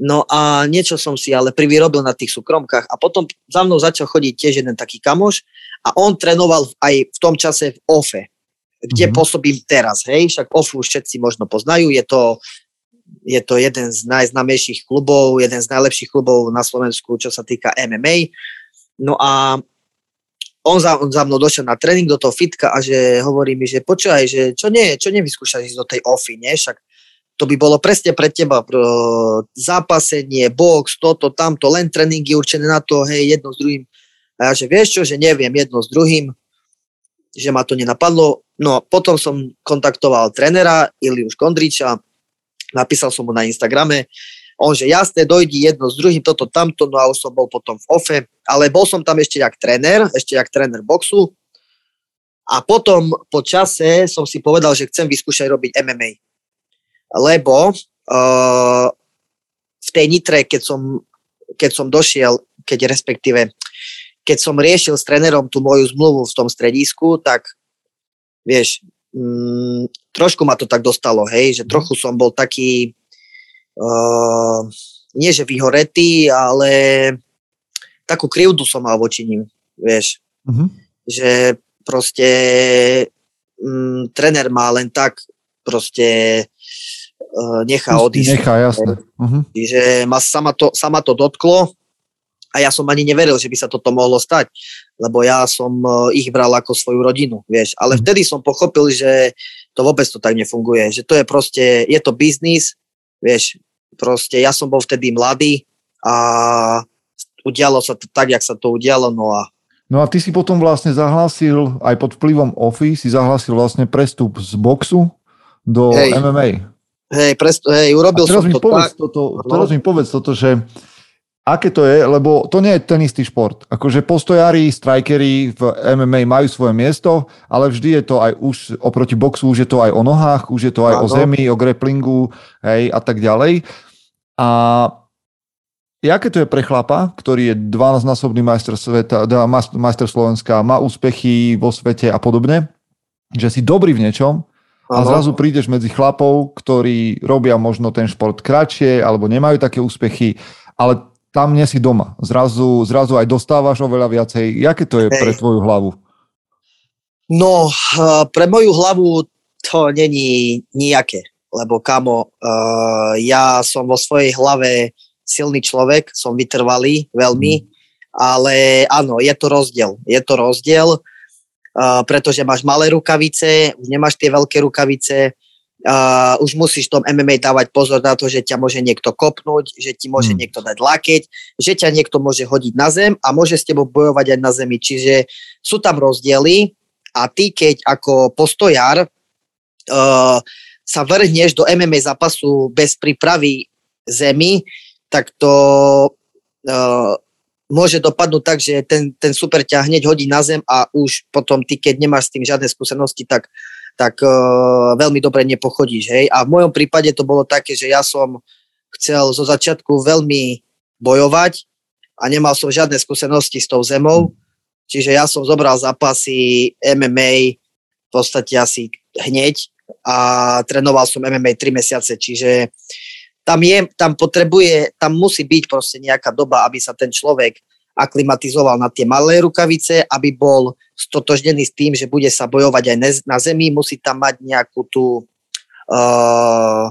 No a niečo som si ale privyrobil na tých súkromkách a potom za mnou začal chodiť tiež jeden taký kamoš a on trénoval aj v tom čase v OFE, kde mm-hmm. pôsobím teraz, hej, však OFU všetci možno poznajú, je to, je to jeden z najznamejších klubov, jeden z najlepších klubov na Slovensku, čo sa týka MMA. No a on za, on za mnou došiel na tréning do toho fitka a že hovorí mi, že počúvaj, že čo nie, čo nevyskúšaš ísť do tej OFI, nie? Však to by bolo presne pre teba zápasenie, box, toto, tamto, len tréningy určené na to, hej, jedno s druhým. A ja, že vieš čo, že neviem jedno s druhým, že ma to nenapadlo. No potom som kontaktoval trénera Iliuš Kondriča, napísal som mu na Instagrame, on, že jasné, dojdi jedno s druhým, toto, tamto, no a už som bol potom v OFE, ale bol som tam ešte jak tréner, ešte jak tréner boxu. A potom po čase som si povedal, že chcem vyskúšať robiť MMA lebo uh, v tej Nitre, keď som, keď som došiel, keď respektíve, keď som riešil s trénerom tú moju zmluvu v tom stredisku, tak vieš, mm, trošku ma to tak dostalo, hej, že trochu som bol taký, uh, nie že vyhoretý, ale takú krivdu som mal voči ním, vieš, mm-hmm. že proste mm, tréner má len tak proste nechá odísť. Nechá, jasné. Uh-huh. Čiže ma sama to, sama to dotklo a ja som ani neveril, že by sa toto mohlo stať, lebo ja som uh, ich bral ako svoju rodinu, vieš. Ale uh-huh. vtedy som pochopil, že to vôbec to tak nefunguje, že to je proste, je to biznis, vieš, proste ja som bol vtedy mladý a udialo sa to tak, jak sa to udialo, no a No a ty si potom vlastne zahlásil, aj pod vplyvom OFI, si zahlásil vlastne prestup z boxu do Hej. MMA. Hej, presto, hej, urobil som mi to povedz tak. Toto, teraz mi povedz toto, že aké to je, lebo to nie je ten istý šport. Akože postojári, strikery v MMA majú svoje miesto, ale vždy je to aj už oproti boxu, už je to aj o nohách, už je to aj ano. o zemi, o grapplingu, hej, a tak ďalej. A aké to je pre chlapa, ktorý je 12-násobný majster sveta, majster Slovenska, má úspechy vo svete a podobne, že si dobrý v niečom, a zrazu prídeš medzi chlapov, ktorí robia možno ten šport kratšie alebo nemajú také úspechy, ale tam nie si doma. Zrazu, zrazu aj dostávaš oveľa viacej. Jaké to je Hej. pre tvoju hlavu? No, pre moju hlavu to není nijaké, lebo kamo, ja som vo svojej hlave silný človek, som vytrvalý veľmi, mm. ale áno, je to rozdiel. Je to rozdiel uh, pretože máš malé rukavice, už nemáš tie veľké rukavice, uh, už musíš v tom MMA dávať pozor na to, že ťa môže niekto kopnúť, že ti môže hmm. niekto dať lakeť, že ťa niekto môže hodiť na zem a môže s tebou bojovať aj na zemi. Čiže sú tam rozdiely a ty, keď ako postojar uh, sa vrhneš do MMA zápasu bez prípravy zemi, tak to uh, môže dopadnúť tak, že ten, ten super ťa hneď hodí na zem a už potom ty, keď nemáš s tým žiadne skúsenosti, tak, tak uh, veľmi dobre nepochodíš. Hej? A v mojom prípade to bolo také, že ja som chcel zo začiatku veľmi bojovať a nemal som žiadne skúsenosti s tou zemou, čiže ja som zobral zápasy MMA v podstate asi hneď a trénoval som MMA 3 mesiace, čiže tam je, tam potrebuje, tam musí byť proste nejaká doba, aby sa ten človek aklimatizoval na tie malé rukavice, aby bol stotožnený s tým, že bude sa bojovať aj na zemi, musí tam mať nejakú tú uh,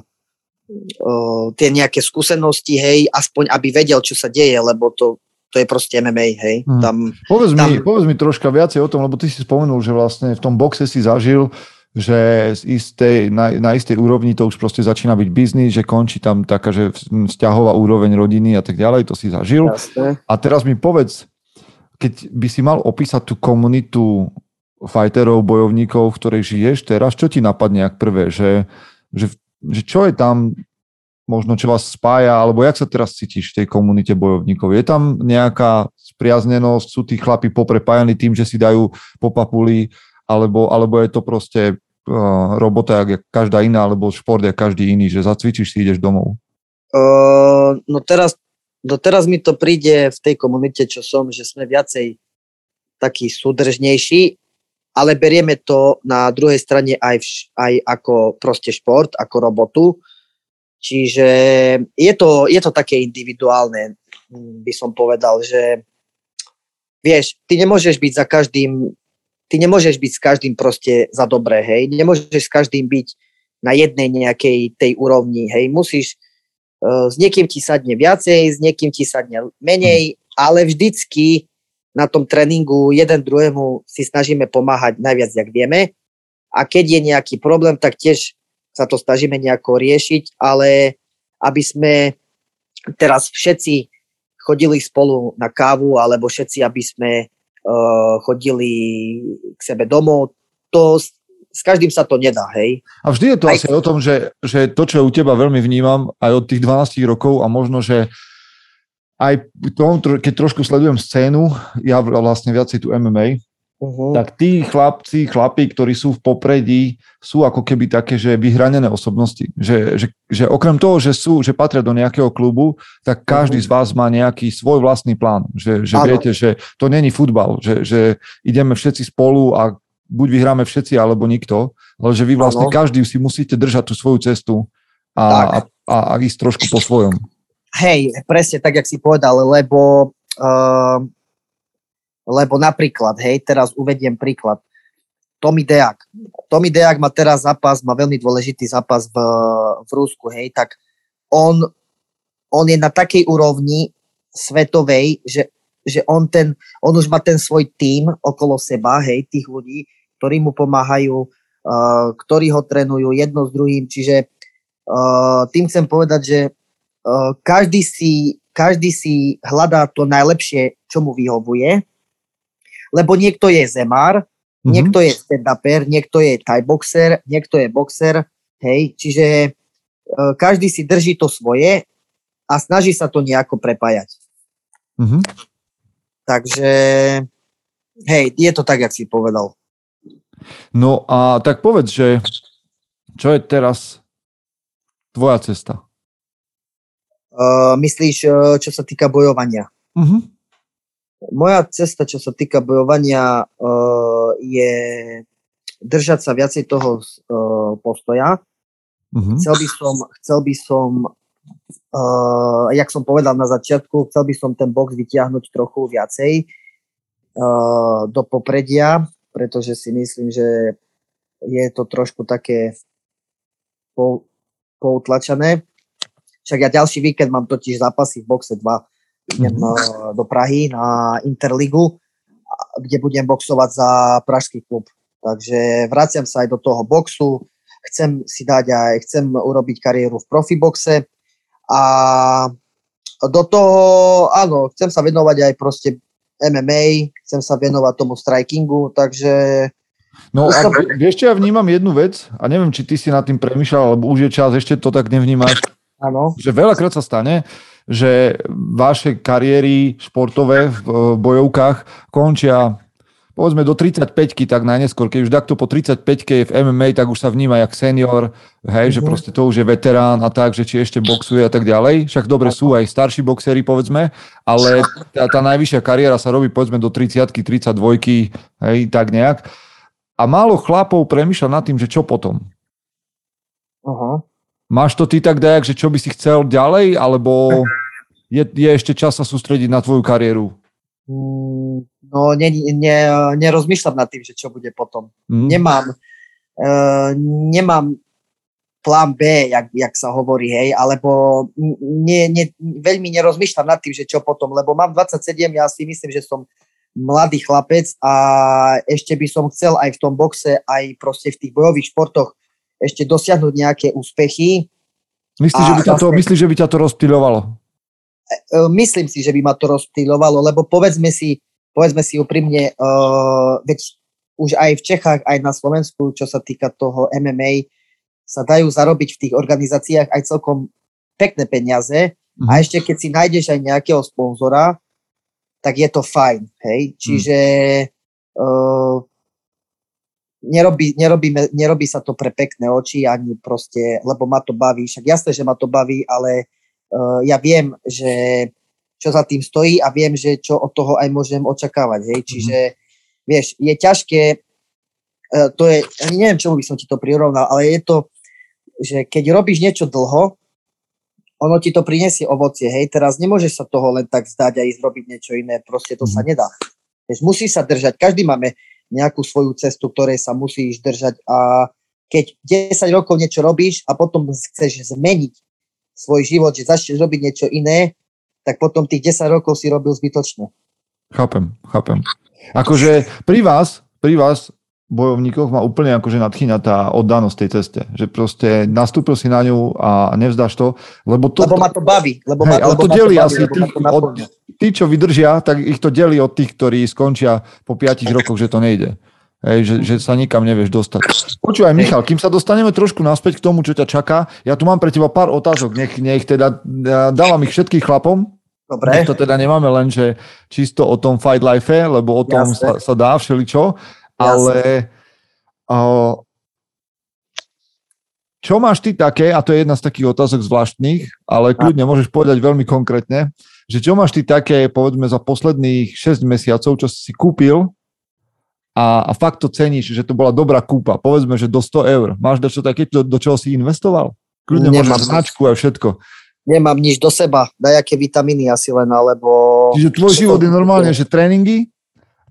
uh, tie nejaké skúsenosti, hej, aspoň aby vedel, čo sa deje, lebo to, to je proste MMA, hej. Hmm. Tam, povedz, tam... Mi, povedz mi troška viacej o tom, lebo ty si spomenul, že vlastne v tom boxe si zažil že z istej, na, na istej úrovni to už proste začína byť biznis, že končí tam taká, že vzťahová úroveň rodiny a tak ďalej, to si zažil. Jasne. A teraz mi povedz, keď by si mal opísať tú komunitu fighterov, bojovníkov, v ktorej žiješ teraz, čo ti napadne ak prvé, že, že, že čo je tam možno, čo vás spája, alebo jak sa teraz cítiš v tej komunite bojovníkov? Je tam nejaká spriaznenosť, sú tí chlapi poprepájani tým, že si dajú po papuli alebo, alebo je to proste uh, robota, jak každá iná, alebo šport, jak každý iný, že zacvičíš si ideš domov? Uh, no teraz, no teraz mi to príde v tej komunite, čo som, že sme viacej takí súdržnejší, ale berieme to na druhej strane aj, v, aj ako proste šport, ako robotu. Čiže je to, je to také individuálne, by som povedal, že vieš, ty nemôžeš byť za každým ty nemôžeš byť s každým proste za dobré, hej. Nemôžeš s každým byť na jednej nejakej tej úrovni, hej. Musíš, uh, s niekým ti sadne viacej, s niekým ti sadne menej, mm. ale vždycky na tom tréningu jeden druhému si snažíme pomáhať najviac, jak vieme. A keď je nejaký problém, tak tiež sa to snažíme nejako riešiť, ale aby sme teraz všetci chodili spolu na kávu, alebo všetci, aby sme chodili k sebe domov. To s každým sa to nedá, hej. A vždy je to aj... asi o tom, že, že to, čo u teba veľmi vnímam, aj od tých 12 rokov a možno, že aj tom, keď trošku sledujem scénu, ja vlastne viacej tu MMA, uh-huh. tak tí chlapci, chlapí, ktorí sú v popredí, sú ako keby také, že vyhranené osobnosti. Že, že, že okrem toho, že sú, že patria do nejakého klubu, tak každý uh-huh. z vás má nejaký svoj vlastný plán. Že, že viete, že to není futbal, že, že ideme všetci spolu a buď vyhráme všetci, alebo nikto, ale že vy vlastne ano. každý si musíte držať tú svoju cestu a, a, a, a ísť trošku po svojom. Hej, presne tak, jak si povedal, lebo uh, lebo napríklad, hej, teraz uvediem príklad. Tomi Deak. Tomi Deak má teraz zápas, má veľmi dôležitý zápas v, v Rusku, hej, tak on, on je na takej úrovni svetovej, že, že on, ten, on už má ten svoj tím okolo seba, hej, tých ľudí, ktorí mu pomáhajú, uh, ktorí ho trénujú jedno s druhým, čiže uh, tým chcem povedať, že uh, každý, si, každý si hľadá to najlepšie, čo mu vyhovuje lebo niekto je zemár, mm-hmm. niekto je stand-uper, niekto je thai boxer, niekto je boxer, hej, čiže uh, každý si drží to svoje a snaží sa to nejako prepájať. Mm-hmm. Takže, hej, je to tak, jak si povedal. No a tak povedz, že čo je teraz tvoja cesta? Uh, myslíš, uh, čo sa týka bojovania? Uh-huh. Moja cesta, čo sa týka bojovania, uh, je držať sa viacej toho uh, postoja. Mm-hmm. Chcel by som, chcel by som uh, jak som povedal na začiatku, chcel by som ten box vytiahnuť trochu viacej uh, do popredia, pretože si myslím, že je to trošku také poutlačené. Však ja ďalší víkend mám totiž zápasy v boxe 2 idem mm-hmm. do Prahy na Interligu, kde budem boxovať za pražský klub. Takže vraciam sa aj do toho boxu, chcem si dať aj, chcem urobiť kariéru v profiboxe a do toho, áno, chcem sa venovať aj proste MMA, chcem sa venovať tomu strikingu, takže... No a som... vieš, ja vnímam jednu vec a neviem, či ty si nad tým premýšľal, alebo už je čas, ešte to tak nevnímaš. Áno. Že veľakrát sa stane, že vaše kariéry športové v bojovkách končia povedzme do 35 tak najneskôr, keď už takto po 35 je v MMA, tak už sa vníma jak senior, hej, že mhm. proste to už je veterán a tak, že či ešte boxuje a tak ďalej. Však dobre sú aj starší boxery, povedzme, ale tá, tá najvyššia kariéra sa robí povedzme do 30 32 hej, tak nejak. A málo chlapov premýšľa nad tým, že čo potom. Uh-huh. Máš to ty tak dajak, že čo by si chcel ďalej, alebo je, je ešte čas sa sústrediť na tvoju kariéru? Mm, no, ne, ne, nerozmýšľam nad tým, že čo bude potom. Mm. Nemám, uh, nemám plán B, jak, jak sa hovorí, hej, alebo ne, ne, veľmi nerozmýšľam nad tým, že čo potom, lebo mám 27, ja si myslím, že som mladý chlapec a ešte by som chcel aj v tom boxe, aj proste v tých bojových športoch ešte dosiahnuť nejaké úspechy. Myslíš, že by, ťa to, vlastne, myslí, že by ťa to rozptýľovalo? E, e, myslím si, že by ma to rozptýľovalo, lebo povedzme si, povedzme si úprimne, uh, veď už aj v Čechách, aj na Slovensku, čo sa týka toho MMA, sa dajú zarobiť v tých organizáciách aj celkom pekné peniaze mm. a mhm. ešte keď si nájdeš aj nejakého sponzora, tak je to fajn, hej. Mhm. Čiže uh, nerobí, nerobí, nerobí sa to pre pekné oči, ani proste, lebo ma to baví. Však jasné, že ma to baví, ale uh, ja viem, že čo za tým stojí a viem, že čo od toho aj môžem očakávať. Hej? Čiže, mm-hmm. vieš, je ťažké, uh, to je, ani neviem, čomu by som ti to prirovnal, ale je to, že keď robíš niečo dlho, ono ti to prinesie ovocie, hej, teraz nemôžeš sa toho len tak zdať a ísť robiť niečo iné, proste to mm-hmm. sa mhm. nedá. Vieš, musí sa držať, každý máme nejakú svoju cestu, ktorej sa musíš držať a keď 10 rokov niečo robíš a potom chceš zmeniť svoj život, že začneš robiť niečo iné, tak potom tých 10 rokov si robil zbytočne. Chápem, chápem. Akože pri vás, pri vás bojovníkoch ma úplne akože nadchýňa tá oddanosť tej ceste. Že proste nastúpil si na ňu a nevzdáš to, lebo to... Lebo ma to baví. Lebo hej, ma, ale lebo to delí to baví, asi tých, od, tí, čo vydržia, tak ich to delí od tých, ktorí skončia po 5 rokoch, že to nejde. Hej, že, že sa nikam nevieš dostať. Počúvaj, Michal, kým sa dostaneme trošku naspäť k tomu, čo ťa čaká, ja tu mám pre teba pár otázok, nech, nech teda dávam ich všetkým chlapom. Dobre. Nech to teda nemáme len, že čisto o tom fight life, lebo o tom sa, sa dá všeličo. Ale uh, čo máš ty také, a to je jedna z takých otázok zvláštnych, ale kľudne môžeš povedať veľmi konkrétne, že čo máš ty také, povedzme, za posledných 6 mesiacov, čo si kúpil a, a fakt to ceníš, že to bola dobrá kúpa. Povedzme, že do 100 eur. Máš čo také, do, do čoho si investoval? Kľudne Nemám môžeš značku a všetko. Nemám nič do seba. Dajaké vitamíny asi len, alebo... Čiže tvoj život je normálne, že tréningy?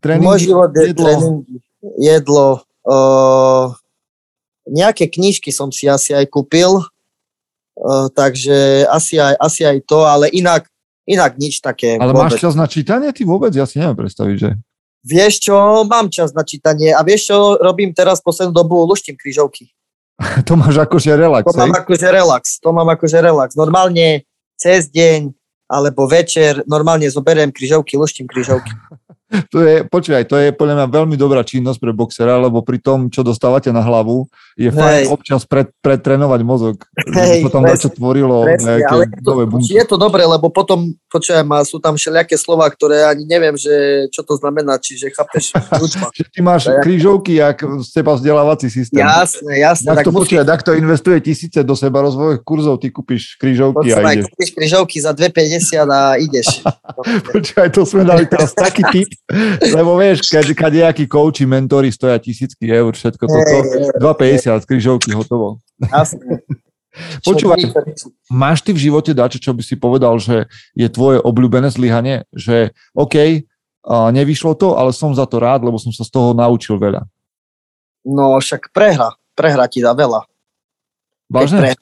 tréningy Môj život je jedlo. tréningy, jedlo. Uh, nejaké knižky som si asi aj kúpil, uh, takže asi aj, asi aj to, ale inak, inak nič také. Ale vôbec. máš čas na čítanie? Ty vôbec? Ja si neviem predstaviť, že... Vieš čo, mám čas na čítanie a vieš čo, robím teraz poslednú dobu, luštím krížovky. to máš akože relax, To mám akože relax, to mám akože relax. Normálne cez deň alebo večer normálne zoberiem krížovky, luštím krížovky. to je, počúvaj, to je podľa mňa veľmi dobrá činnosť pre boxera, lebo pri tom, čo dostávate na hlavu, je fajn občas pred, pretrénovať mozog. Hej, potom presne, čo tvorilo presne, ale to, Je to dobré, lebo potom, počujem, sú tam všelijaké slova, ktoré ani neviem, že čo to znamená, čiže chápeš. ty máš tak, krížovky, jak seba vzdelávací systém. Jasné, jasné. Tak, to musí... tak to investuje tisíce do seba rozvojových kurzov, ty kúpiš krížovky Počúvaj, a ideš. kúpiš krížovky za 2,50 a ideš. počúvaj, to sme dali teraz taký tip, lebo vieš, keď, keď nejakí kouči, mentori stoja tisícky eur, všetko toto, 2,50 z križovky, hotovo. Jasne. Počúvaj, máš ty v živote dačo, čo by si povedal, že je tvoje obľúbené zlyhanie? Že OK, nevyšlo to, ale som za to rád, lebo som sa z toho naučil veľa. No však prehra. Prehra ti dá veľa. Vážne?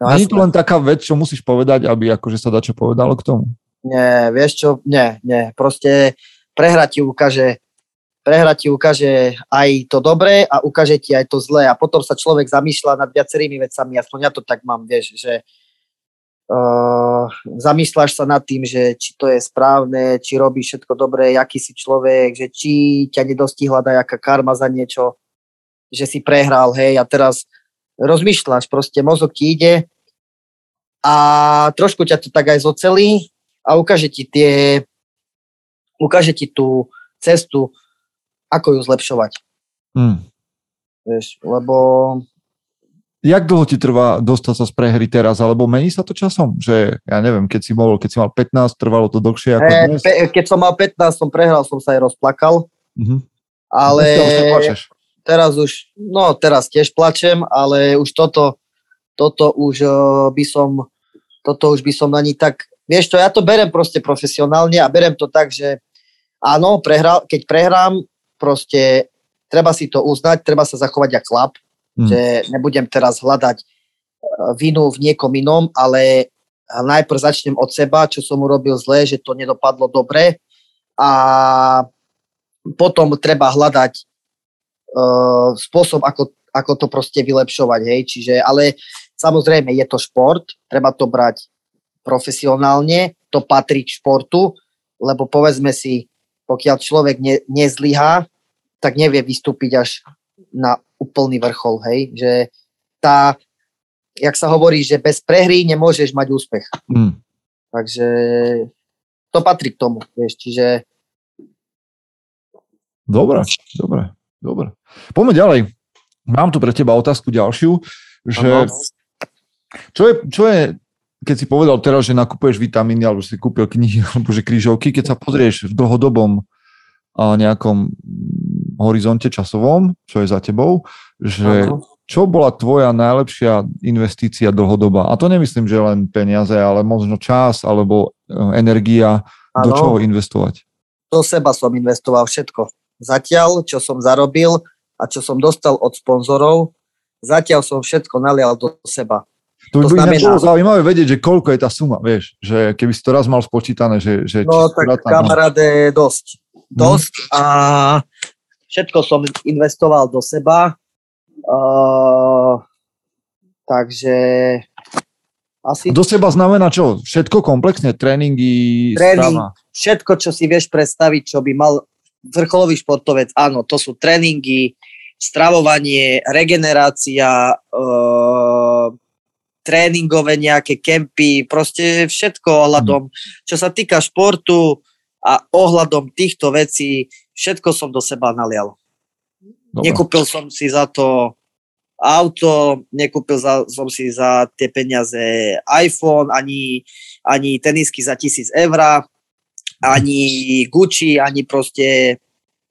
No, Není to len taká vec, čo musíš povedať, aby akože sa dačo povedalo k tomu? Nie, vieš čo, nie, nie. Proste prehra ti ukáže prehra ti ukáže aj to dobré a ukáže ti aj to zlé. A potom sa človek zamýšľa nad viacerými vecami, aspoň ja to tak mám, vieš, že uh, zamýšľaš sa nad tým, že či to je správne, či robíš všetko dobré, aký si človek, že či ťa nedostihla nejaká karma za niečo, že si prehral, hej, a teraz rozmýšľaš, proste mozog ti ide a trošku ťa to tak aj zocelí a ukáže ti tie, ukáže ti tú cestu, ako ju zlepšovať. Mm. Vieš, lebo Jak dlho ti trvá dostať sa z prehry teraz, alebo mení sa to časom? Že, ja neviem, keď si, mohol, keď si mal 15, trvalo to dlhšie ako e, dnes? pe, keď som mal 15, som prehral, som sa aj rozplakal. Mhm. Ale už teraz už, no teraz tiež plačem, ale už toto, toto už uh, by som, toto už by som ani tak, vieš to, ja to berem proste profesionálne a berem to tak, že áno, prehral, keď prehrám, proste treba si to uznať, treba sa zachovať ako chlap, Mm. že nebudem teraz hľadať e, vinu v niekom inom, ale najprv začnem od seba, čo som urobil zle, že to nedopadlo dobre a potom treba hľadať uh, spôsob, ako, ako to proste vylepšovať, hej, čiže, ale samozrejme je to šport, treba to brať profesionálne, to patrí k športu, lebo povedzme si, pokiaľ človek ne, nezlyhá, tak nevie vystúpiť až na úplný vrchol, hej, že tá, jak sa hovorí, že bez prehry nemôžeš mať úspech. Mm. Takže to patrí k tomu, vieš, čiže Dobre, dobre, dobre. Poďme ďalej. Mám tu pre teba otázku ďalšiu, že čo je, čo je, keď si povedal teraz, že nakupuješ vitamíny, alebo si kúpil knihy, alebo že krížovky, keď sa pozrieš v dlhodobom a nejakom mm, horizonte časovom, čo je za tebou, že Áno. čo bola tvoja najlepšia investícia dlhodoba? A to nemyslím, že len peniaze, ale možno čas, alebo e, energia, do Áno. čoho investovať. do seba som investoval všetko. Zatiaľ, čo som zarobil a čo som dostal od sponzorov, zatiaľ som všetko nalial do seba. To by To ináč znamená- bolo zaujímavé vedieť, že koľko je tá suma, vieš, že keby si to raz mal spočítané, že, že No tak no. kamaráde, dosť. Dosť a všetko som investoval do seba. Uh, takže asi Do seba znamená čo? Všetko komplexne? Tréningy, Tréning. strava? všetko, čo si vieš predstaviť, čo by mal vrcholový športovec, áno, to sú tréningy, stravovanie, regenerácia, uh, tréningové nejaké kempy, proste všetko ohľadom, čo sa týka športu a ohľadom týchto vecí, všetko som do seba nalial. Dobre. Nekúpil som si za to auto, nekúpil za, som si za tie peniaze iPhone, ani, ani tenisky za tisíc eur, ani Gucci, ani proste...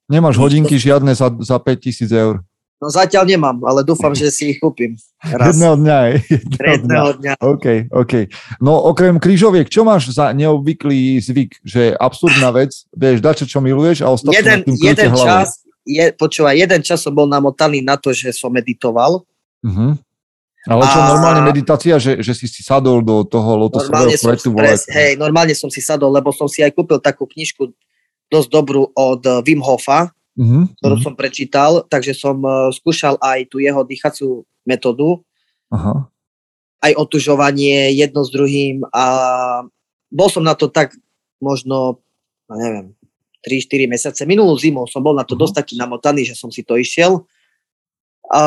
Nemáš hodinky žiadne za, za 5000 eur. No zatiaľ nemám, ale dúfam, že si ich kúpim. Raz. Jedného dňa. Jedného dňa. Dňa. OK, OK. No okrem krížoviek, čo máš za neobvyklý zvyk? Že absurdná vec, vieš, dačo, čo miluješ a ostatné Jeden, tým jeden hlavou. čas, je, počúvaj, jeden čas som bol namotaný na to, že som meditoval. Mhm. Ale čo, A- normálne meditácia, že, že si si sadol do toho lotosového kvetu, pres, hej, normálne som si sadol, lebo som si aj kúpil takú knižku dosť dobrú od eh, Wim Hofa, Mhm, ktorú mhm. som prečítal, takže som uh, skúšal aj tú jeho dýchaciu metódu, Aha. aj otužovanie jedno s druhým a bol som na to tak možno, no neviem, 3-4 mesiace. Minulú zimu som bol na to Mhm. dosť taký namotaný, že som si to išiel. A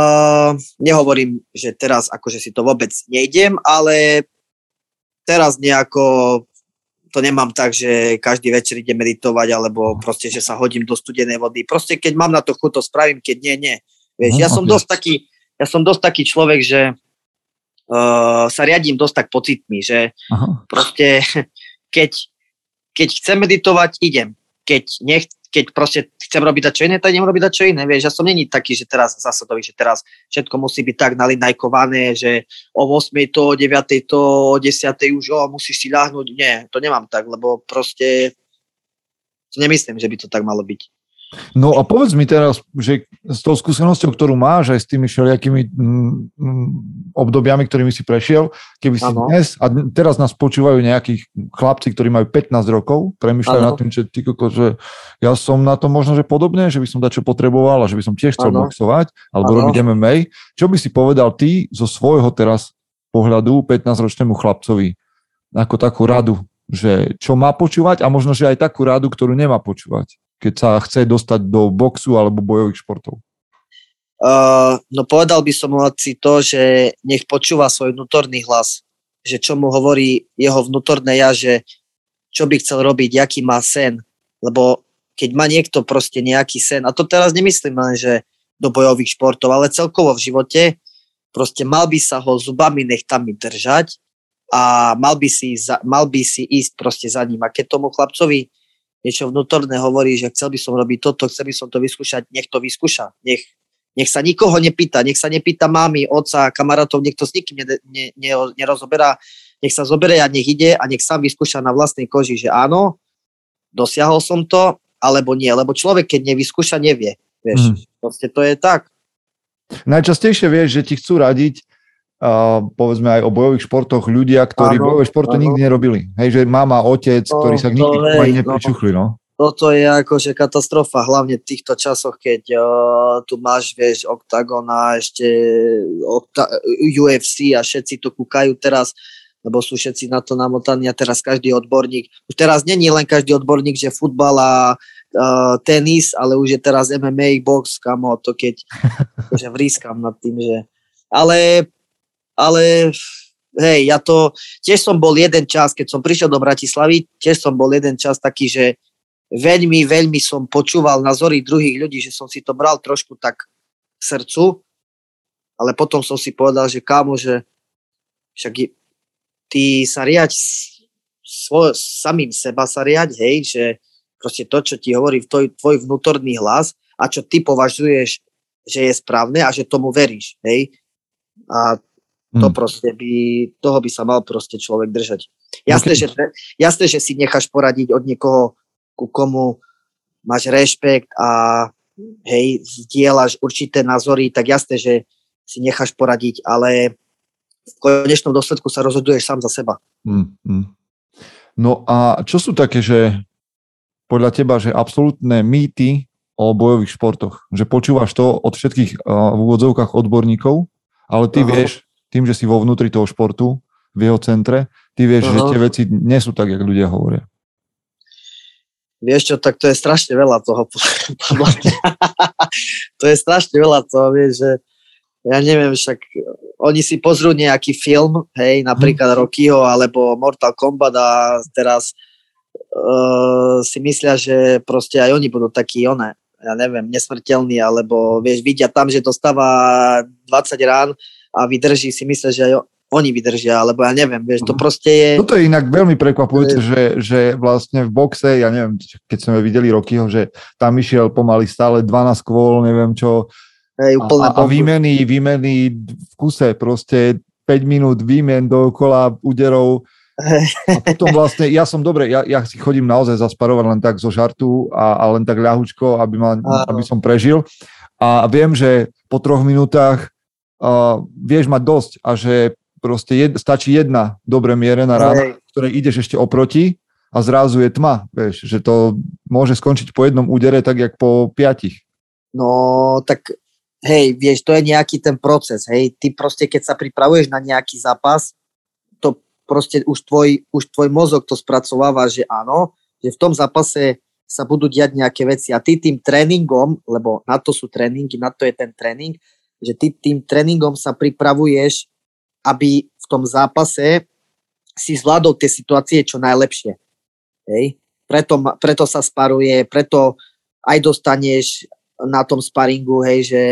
nehovorím, že teraz akože si to vôbec nejdem, ale teraz nejako to nemám tak, že každý večer idem meditovať, alebo proste, že sa hodím do studenej vody. Proste, keď mám na to chuť, to spravím, keď nie, nie. Vieš, Mhm, ja som dosť taký, ja som dosť taký človek, že uh, sa riadím dosť tak pocitmi, že Aha. proste, keď, keď chcem meditovať, idem. Keď, nech, keď proste chcem robiť čo iné, tak idem robiť čo iné. Vieš, ja som není taký, že teraz zásadový, že teraz všetko musí byť tak nalinajkované, že o 8 to, o 9 to, o 10 už o, musíš si ľahnúť. Nie, to nemám tak, lebo proste nemyslím, že by to tak malo byť. No a povedz mi teraz, že s tou skúsenosťou, ktorú máš aj s tými všelijakými mm, mm, obdobiami, ktorými si prešiel, keby si Áno. dnes, a teraz nás počúvajú nejakých chlapci, ktorí majú 15 rokov, premyšľajú nad tým, že, ty, koko, že ja som na to možno, že podobne, že by som dačo potreboval a že by som tiež chcel Áno. boxovať alebo Áno. robiť MMA. Čo by si povedal ty zo svojho teraz pohľadu 15-ročnému chlapcovi ako takú radu, že čo má počúvať a možno, že aj takú radu, ktorú nemá počúvať, keď sa chce dostať do boxu alebo bojových športov. Uh, no povedal by som si to, že nech počúva svoj vnútorný hlas, že čo mu hovorí jeho vnútorné ja, že čo by chcel robiť, aký má sen, lebo keď má niekto proste nejaký sen, a to teraz nemyslím len, že do bojových športov, ale celkovo v živote, proste mal by sa ho zubami nechtami držať a mal by si, mal by si ísť proste za ním. A keď tomu chlapcovi niečo vnútorné hovorí, že chcel by som robiť toto, chcel by som to vyskúšať, nech to vyskúša. Nech, nech sa nikoho nepýta, nech sa nepýta mámy, otca, kamarátov, nech to s nikým ne, ne, ne, nerozoberá, nech sa zoberie a nech ide a nech sám vyskúša na vlastnej koži, že áno, dosiahol som to, alebo nie. Lebo človek, keď nevyskúša, nevie. Vieš, mm. proste to je tak. Najčastejšie vieš, že ti chcú radiť uh, povedzme aj o bojových športoch ľudia, ktorí áno, bojové športy áno. nikdy nerobili. Hej, že mama, otec, no, ktorí sa nikdy hej, ani nepričuchli, no. Toto je akože katastrofa, hlavne v týchto časoch, keď uh, tu máš, vieš, Octagon a ešte Octa- UFC a všetci to kúkajú teraz, lebo sú všetci na to namotaní a teraz každý odborník, už teraz není len každý odborník, že futbal a uh, tenis, ale už je teraz MMA, box, kamo, to keď že vrískam nad tým, že ale ale hej, ja to, tiež som bol jeden čas, keď som prišiel do Bratislavy, tiež som bol jeden čas taký, že veľmi, veľmi som počúval názory druhých ľudí, že som si to bral trošku tak k srdcu, ale potom som si povedal, že kámo, že však je, ty sa riať svoj, samým seba sa riať, hej, že proste to, čo ti hovorí tvoj, tvoj vnútorný hlas a čo ty považuješ, že je správne a že tomu veríš, hej. A to hmm. proste by, toho by sa mal proste človek držať. Jasné, okay. že, jasné, že si necháš poradiť od niekoho, ku komu máš rešpekt a hej, zdieľaš určité názory, tak jasné, že si necháš poradiť, ale v konečnom dôsledku sa rozhoduješ sám za seba. Hmm, hmm. No a čo sú také, že podľa teba, že absolútne mýty o bojových športoch? Že počúvaš to od všetkých uh, v úvodzovkách odborníkov, ale ty Aha. vieš, tým, že si vo vnútri toho športu, v jeho centre, ty vieš, uh-huh. že tie veci nie sú tak, jak ľudia hovoria. Vieš čo, tak to je strašne veľa toho. to je strašne veľa toho, vieš, že ja neviem, však oni si pozrú nejaký film, hej, napríklad hmm. Rockyho alebo Mortal Kombat a teraz uh, si myslia, že proste aj oni budú takí, one, ja neviem, nesmrteľní, alebo vieš, vidia tam, že dostáva 20 rán a vydrží, si myslí, že aj oni vydržia, alebo ja neviem, vieš, to mhm. proste je... Toto je inak veľmi prekvapujúce, že, že vlastne v boxe, ja neviem, keď sme videli Rokyho, že tam išiel pomaly stále 12 kvôl, neviem čo, Hej, úplne a, a výmeny, výmeny v kuse, proste 5 minút výmen dookola úderov, a potom vlastne, ja som dobre, ja, ja si chodím naozaj zasparovať len tak zo žartu a, a len tak ľahučko, aby, ma, aby som prežil. A viem, že po troch minútach uh, vieš mať dosť a že proste jed, stačí jedna dobre mierená rána, ktorej ideš ešte oproti a zrazu je tma, vieš, že to môže skončiť po jednom údere tak, jak po piatich. No, tak hej, vieš, to je nejaký ten proces, hej, ty proste, keď sa pripravuješ na nejaký zápas, to proste už tvoj, už tvoj mozog to spracováva, že áno, že v tom zápase sa budú diať nejaké veci. A ty tým tréningom, lebo na to sú tréningy, na to je ten tréning, že ty tým tréningom sa pripravuješ, aby v tom zápase si zvládol tie situácie čo najlepšie. Hej? Preto, preto sa sparuje, preto aj dostaneš na tom sparingu, hej, že,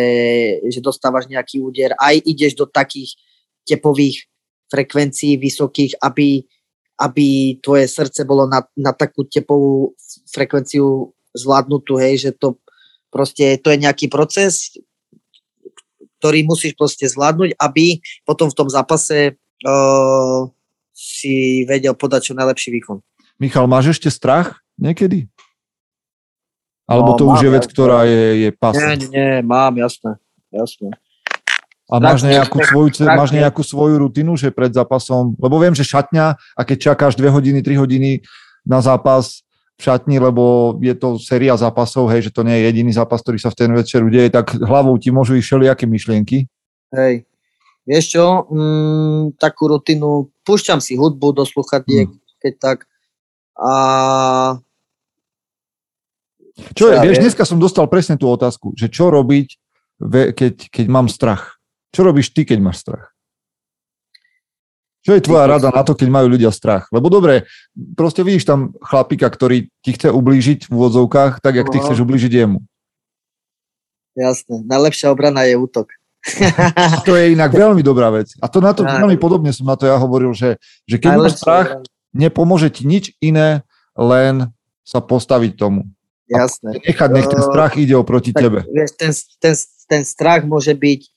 že dostávaš nejaký úder, aj ideš do takých tepových frekvencií vysokých, aby, aby tvoje srdce bolo na, na takú tepovú frekvenciu zvládnutú, hej, že to proste, to je nejaký proces, ktorý musíš proste zvládnuť, aby potom v tom zápase uh, si vedel podať čo najlepší výkon. Michal, máš ešte strach niekedy? Alebo no, to už je vec, ktorá je, je pas? Nie, nie, mám, jasné, jasné. A máš nejakú, svoju, máš nejakú svoju rutinu, že pred zápasom, lebo viem, že šatňa a keď čakáš 2 hodiny, 3 hodiny na zápas, v šatni, lebo je to séria zápasov, hej, že to nie je jediný zápas, ktorý sa v ten večer udeje, tak hlavou ti môžu ísť všelijaké myšlienky. Hej. Vieš čo, mm, takú rutinu, púšťam si hudbu do sluchatiek, hmm. keď tak. A... Čo je, vieš, dneska som dostal presne tú otázku, že čo robiť, keď, keď mám strach. Čo robíš ty, keď máš strach? Čo je tvoja rada na to, keď majú ľudia strach? Lebo dobre, proste vidíš tam chlapika, ktorý ti chce ublížiť v úvodzovkách, tak jak ty no. chceš ublížiť jemu. Jasné, najlepšia obrana je útok. A to je inak veľmi dobrá vec. A to na to, veľmi podobne som na to ja hovoril, že, že keď máš strach, nepomôže ti nič iné, len sa postaviť tomu. Jasné. Nechať, nech ten strach ide oproti tak, tebe. Vieš, ten, ten, ten strach môže byť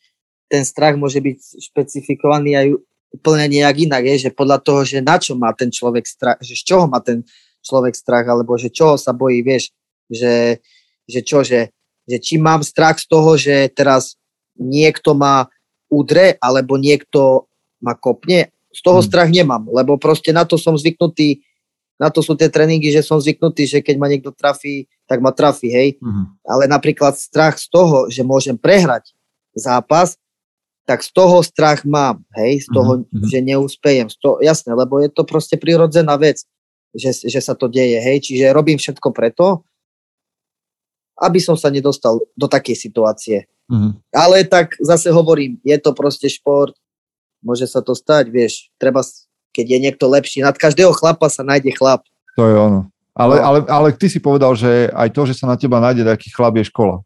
ten strach môže byť špecifikovaný aj úplne nejak inak, je, že podľa toho, že na čo má ten človek strach, že z čoho má ten človek strach, alebo že čoho sa bojí, vieš, že, že čo, že, že či mám strach z toho, že teraz niekto ma udre, alebo niekto ma kopne, z toho hmm. strach nemám, lebo proste na to som zvyknutý, na to sú tie tréningy, že som zvyknutý, že keď ma niekto trafí, tak ma trafí, hej. Hmm. Ale napríklad strach z toho, že môžem prehrať zápas, tak z toho strach mám, hej, z toho, mm-hmm. že neúspejem. Z toho, jasné, lebo je to proste prirodzená vec, že, že sa to deje, hej, čiže robím všetko preto, aby som sa nedostal do takej situácie. Mm-hmm. Ale tak zase hovorím, je to proste šport, môže sa to stať, vieš, treba, keď je niekto lepší, nad každého chlapa sa nájde chlap. To je ono. Ale, ale, ale ty si povedal, že aj to, že sa na teba nájde taký chlap je škola.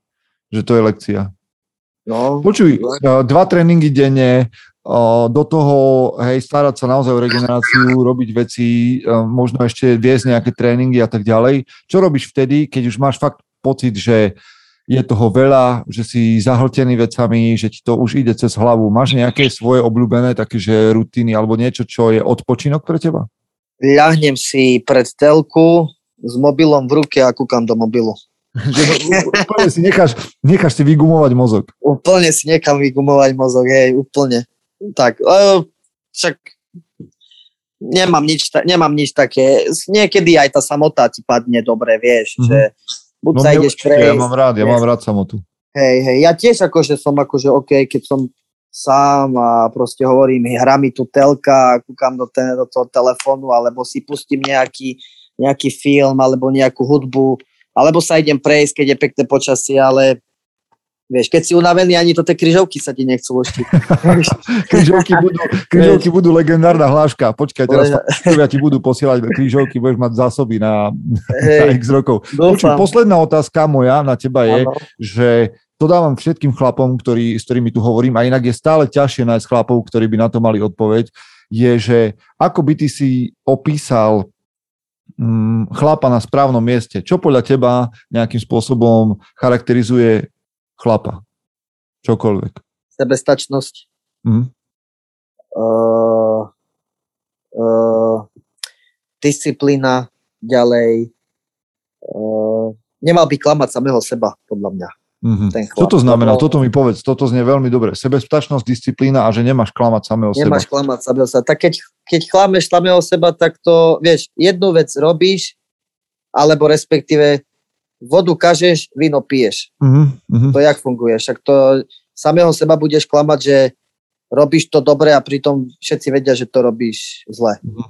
Že to je lekcia. No, Počuj, dva tréningy denne, do toho, hej, starať sa naozaj o regeneráciu, robiť veci, možno ešte viesť nejaké tréningy a tak ďalej. Čo robíš vtedy, keď už máš fakt pocit, že je toho veľa, že si zahltený vecami, že ti to už ide cez hlavu. Máš nejaké svoje obľúbené také, že rutiny alebo niečo, čo je odpočinok pre teba? Ľahnem si pred telku s mobilom v ruke a kúkam do mobilu. že úplne si necháš, necháš si vygumovať mozog. Úplne si nechám vygumovať mozog, hej, úplne. Tak, však nemám nič, nemám nič také. Niekedy aj tá samota ti padne dobre, vieš, mm-hmm. že buď no, sa ideš prejsť. Ja mám rád, ja mám rád samotu. Hej, hej, ja tiež akože som akože OK, keď som sám a proste hovorím, hrá mi tu telka, kúkam do, ten, do toho telefónu, alebo si pustím nejaký, nejaký film, alebo nejakú hudbu, alebo sa idem prejsť, keď je pekné počasie, ale Vieš, keď si unavený, ani to tie kryžovky sa ti nechcú loštiť. kryžovky, budú, kryžovky budú legendárna hláška. Počkaj, teraz ja ti budú posielať kryžovky, budeš mať zásoby na, hey, na x rokov. Počuť, posledná otázka moja na teba je, ano. že to dávam všetkým chlapom, ktorý, s ktorými tu hovorím, a inak je stále ťažšie nájsť chlapov, ktorí by na to mali odpoveď, je, že ako by ty si opísal chlapa na správnom mieste. Čo podľa teba nejakým spôsobom charakterizuje chlapa? Čokoľvek. Sebestačnosť. Mm. Uh, uh, disciplína ďalej. Uh, nemal by klamať samého seba, podľa mňa. Mm-hmm. Ten chlap, Čo to znamená? Lebo... Toto mi povedz, toto znie veľmi dobre. Sebestačnosť, disciplína a že nemáš klamať samého nemáš seba. Nemáš klamať samého seba. Tak keď, keď klameš samého seba, tak to, vieš, jednu vec robíš, alebo respektíve vodu kažeš, víno piješ. Mm-hmm. To jak funguje? Však to samého seba budeš klamať, že robíš to dobre a pritom všetci vedia, že to robíš zle. Mm-hmm.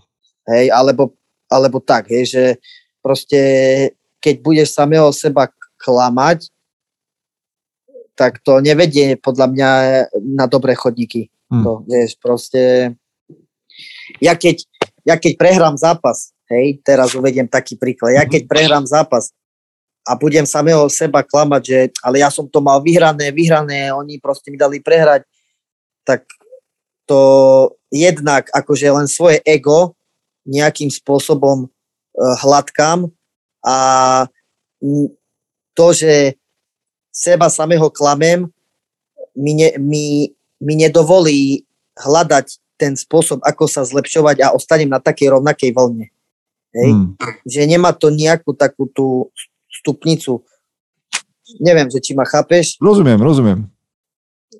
Hej, alebo, alebo tak, hej, že proste keď budeš samého seba klamať, tak to nevedie podľa mňa na dobré chodníky. Hmm. To, vieš, proste... Ja keď, ja keď prehrám zápas, hej, teraz uvediem taký príklad, ja keď prehrám zápas a budem samého seba klamať, že ale ja som to mal vyhrané, vyhrané, oni proste mi dali prehrať, tak to jednak akože len svoje ego nejakým spôsobom uh, hladkám a to, že seba samého klamem, mi, ne, mi, mi nedovolí hľadať ten spôsob, ako sa zlepšovať a ostanem na takej rovnakej vlne. Hej? Hmm. Že nemá to nejakú takú tú stupnicu. Neviem, že či ma chápeš. Rozumiem, rozumiem.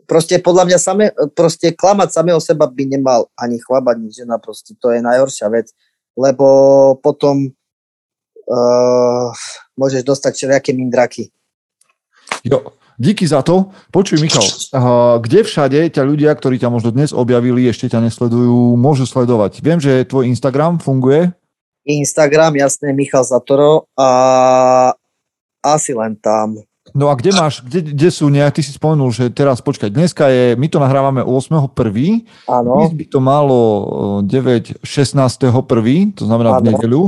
Proste podľa mňa same, proste klamať samého seba by nemal ani chlap, ani žena, proste to je najhoršia vec, lebo potom uh, môžeš dostať všelijaké mindraky. Jo, díky za to. Počuj, Michal, kde všade ťa ľudia, ktorí ťa možno dnes objavili, ešte ťa nesledujú, môžu sledovať? Viem, že tvoj Instagram funguje. Instagram, jasné, Michal Zatoro a asi len tam. No a kde máš, kde, kde sú nejak, ty si spomenul, že teraz, počkaj, dneska je, my to nahrávame 8.1. Áno. by to malo 9, 16.1., to znamená v Áno. nedeľu.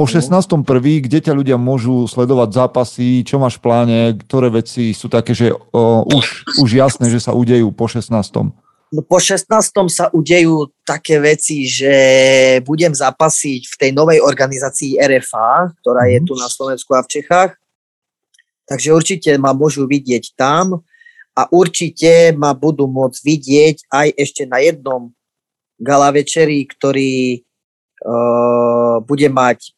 Po 16.1. kde ťa ľudia môžu sledovať zápasy, čo máš v pláne, ktoré veci sú také, že o, už, už jasné, že sa udejú po 16. No po 16. sa udejú také veci, že budem zapasiť v tej novej organizácii RFA, ktorá je Mhm. tu na Slovensku a v Čechách. Takže určite ma môžu vidieť tam a určite ma budú môcť vidieť aj ešte na jednom gala večeri, ktorý uh, bude mať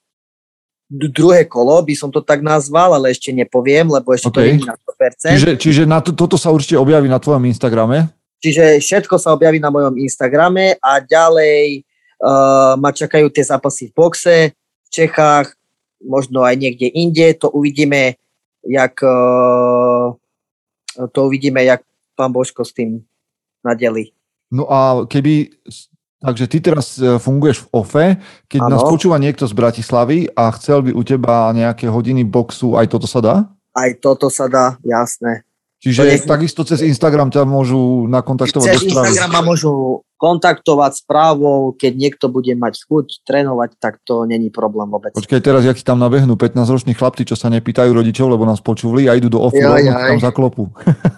druhé kolo, by som to tak nazval, ale ešte nepoviem, lebo ešte to OK. nie je na 100%. Čiže, čiže na to, toto sa určite objaví na tvojom Instagrame. Čiže všetko sa objaví na mojom Instagrame a ďalej uh, ma čakajú tie zápasy v boxe v Čechách, možno aj niekde inde. To uvidíme, jak uh, to uvidíme, jak pán Božko s tým nadeli. No a keby, takže ty teraz e, funguješ v OFE, keď Áno. nás počúva niekto z Bratislavy a chcel by u teba nejaké hodiny boxu, aj toto sa dá? Aj toto sa dá, jasné. Čiže je- takisto cez Instagram ťa môžu nakontaktovať Cez do správy. Instagram ma môžu kontaktovať správou, keď niekto bude mať chuť trénovať, tak to není problém vôbec. Počkaj teraz, jak ti tam nabehnú 15-roční chlapci, čo sa nepýtajú rodičov, lebo nás počuli a idú do Jaj, rovno jaj. tam zaklopu.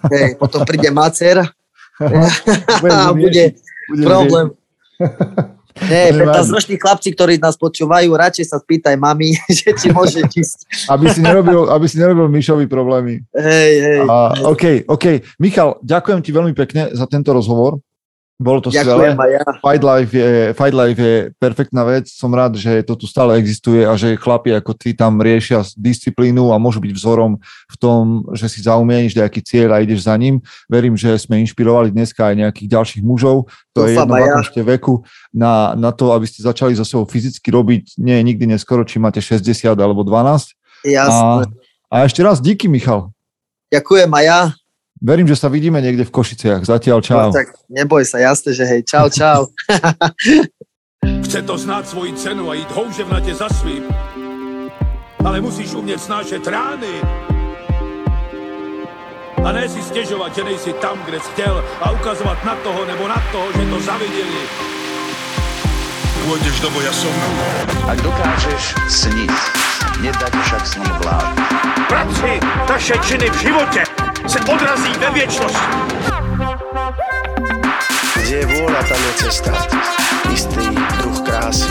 Hej, potom príde macer a bude bude problém. Nie, To nevadí. 15-roční chlapci, ktorí nás počúvajú, radšej sa spýtaj mami, že či môže ísť. Aby si nerobil, aby si nerobil Mišovi problémy. Hej, hej. A, OK, OK. Michal, ďakujem ti veľmi pekne za tento rozhovor. Bolo to skvelé. Ďakujem aj ja. Fight Life, je, Fight Life je perfektná vec. Som rád, že to tu stále existuje a že chlapi ako ty tam riešia disciplínu a môžu byť vzorom v tom, že si zaumieníš nejaký cieľ a ideš za ním. Verím, že sme inšpirovali dneska aj nejakých ďalších mužov, to je jedno ja. ste veku, na, na to, aby ste začali so sebou fyzicky robiť. Nie je nikdy neskoro, či máte 60 alebo 12. Jasné. A, a ešte raz díky, Michal. Ďakujem aj ja. Verím, že sa vidíme niekde v Košiciach. Zatiaľ čau. No, tak neboj sa, jasné, že hej. Čau, čau. Chce to znát svoji cenu a jít houževnatě za svým. Ale musíš umět snášet rány. A ne si stěžovat, že nejsi tam, kde jsi chtěl a ukazovat na toho nebo na toho, že to zaviděli. Pôjdeš do boja som. Ak dokážeš sniť, nedať však snom vlád. Práci taše činy v životě se odrazí ve věčnosti. Kde je vôľa, tam je cesta. Istý druh krásy.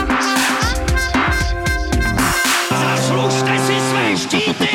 Zaslužte si své štíty!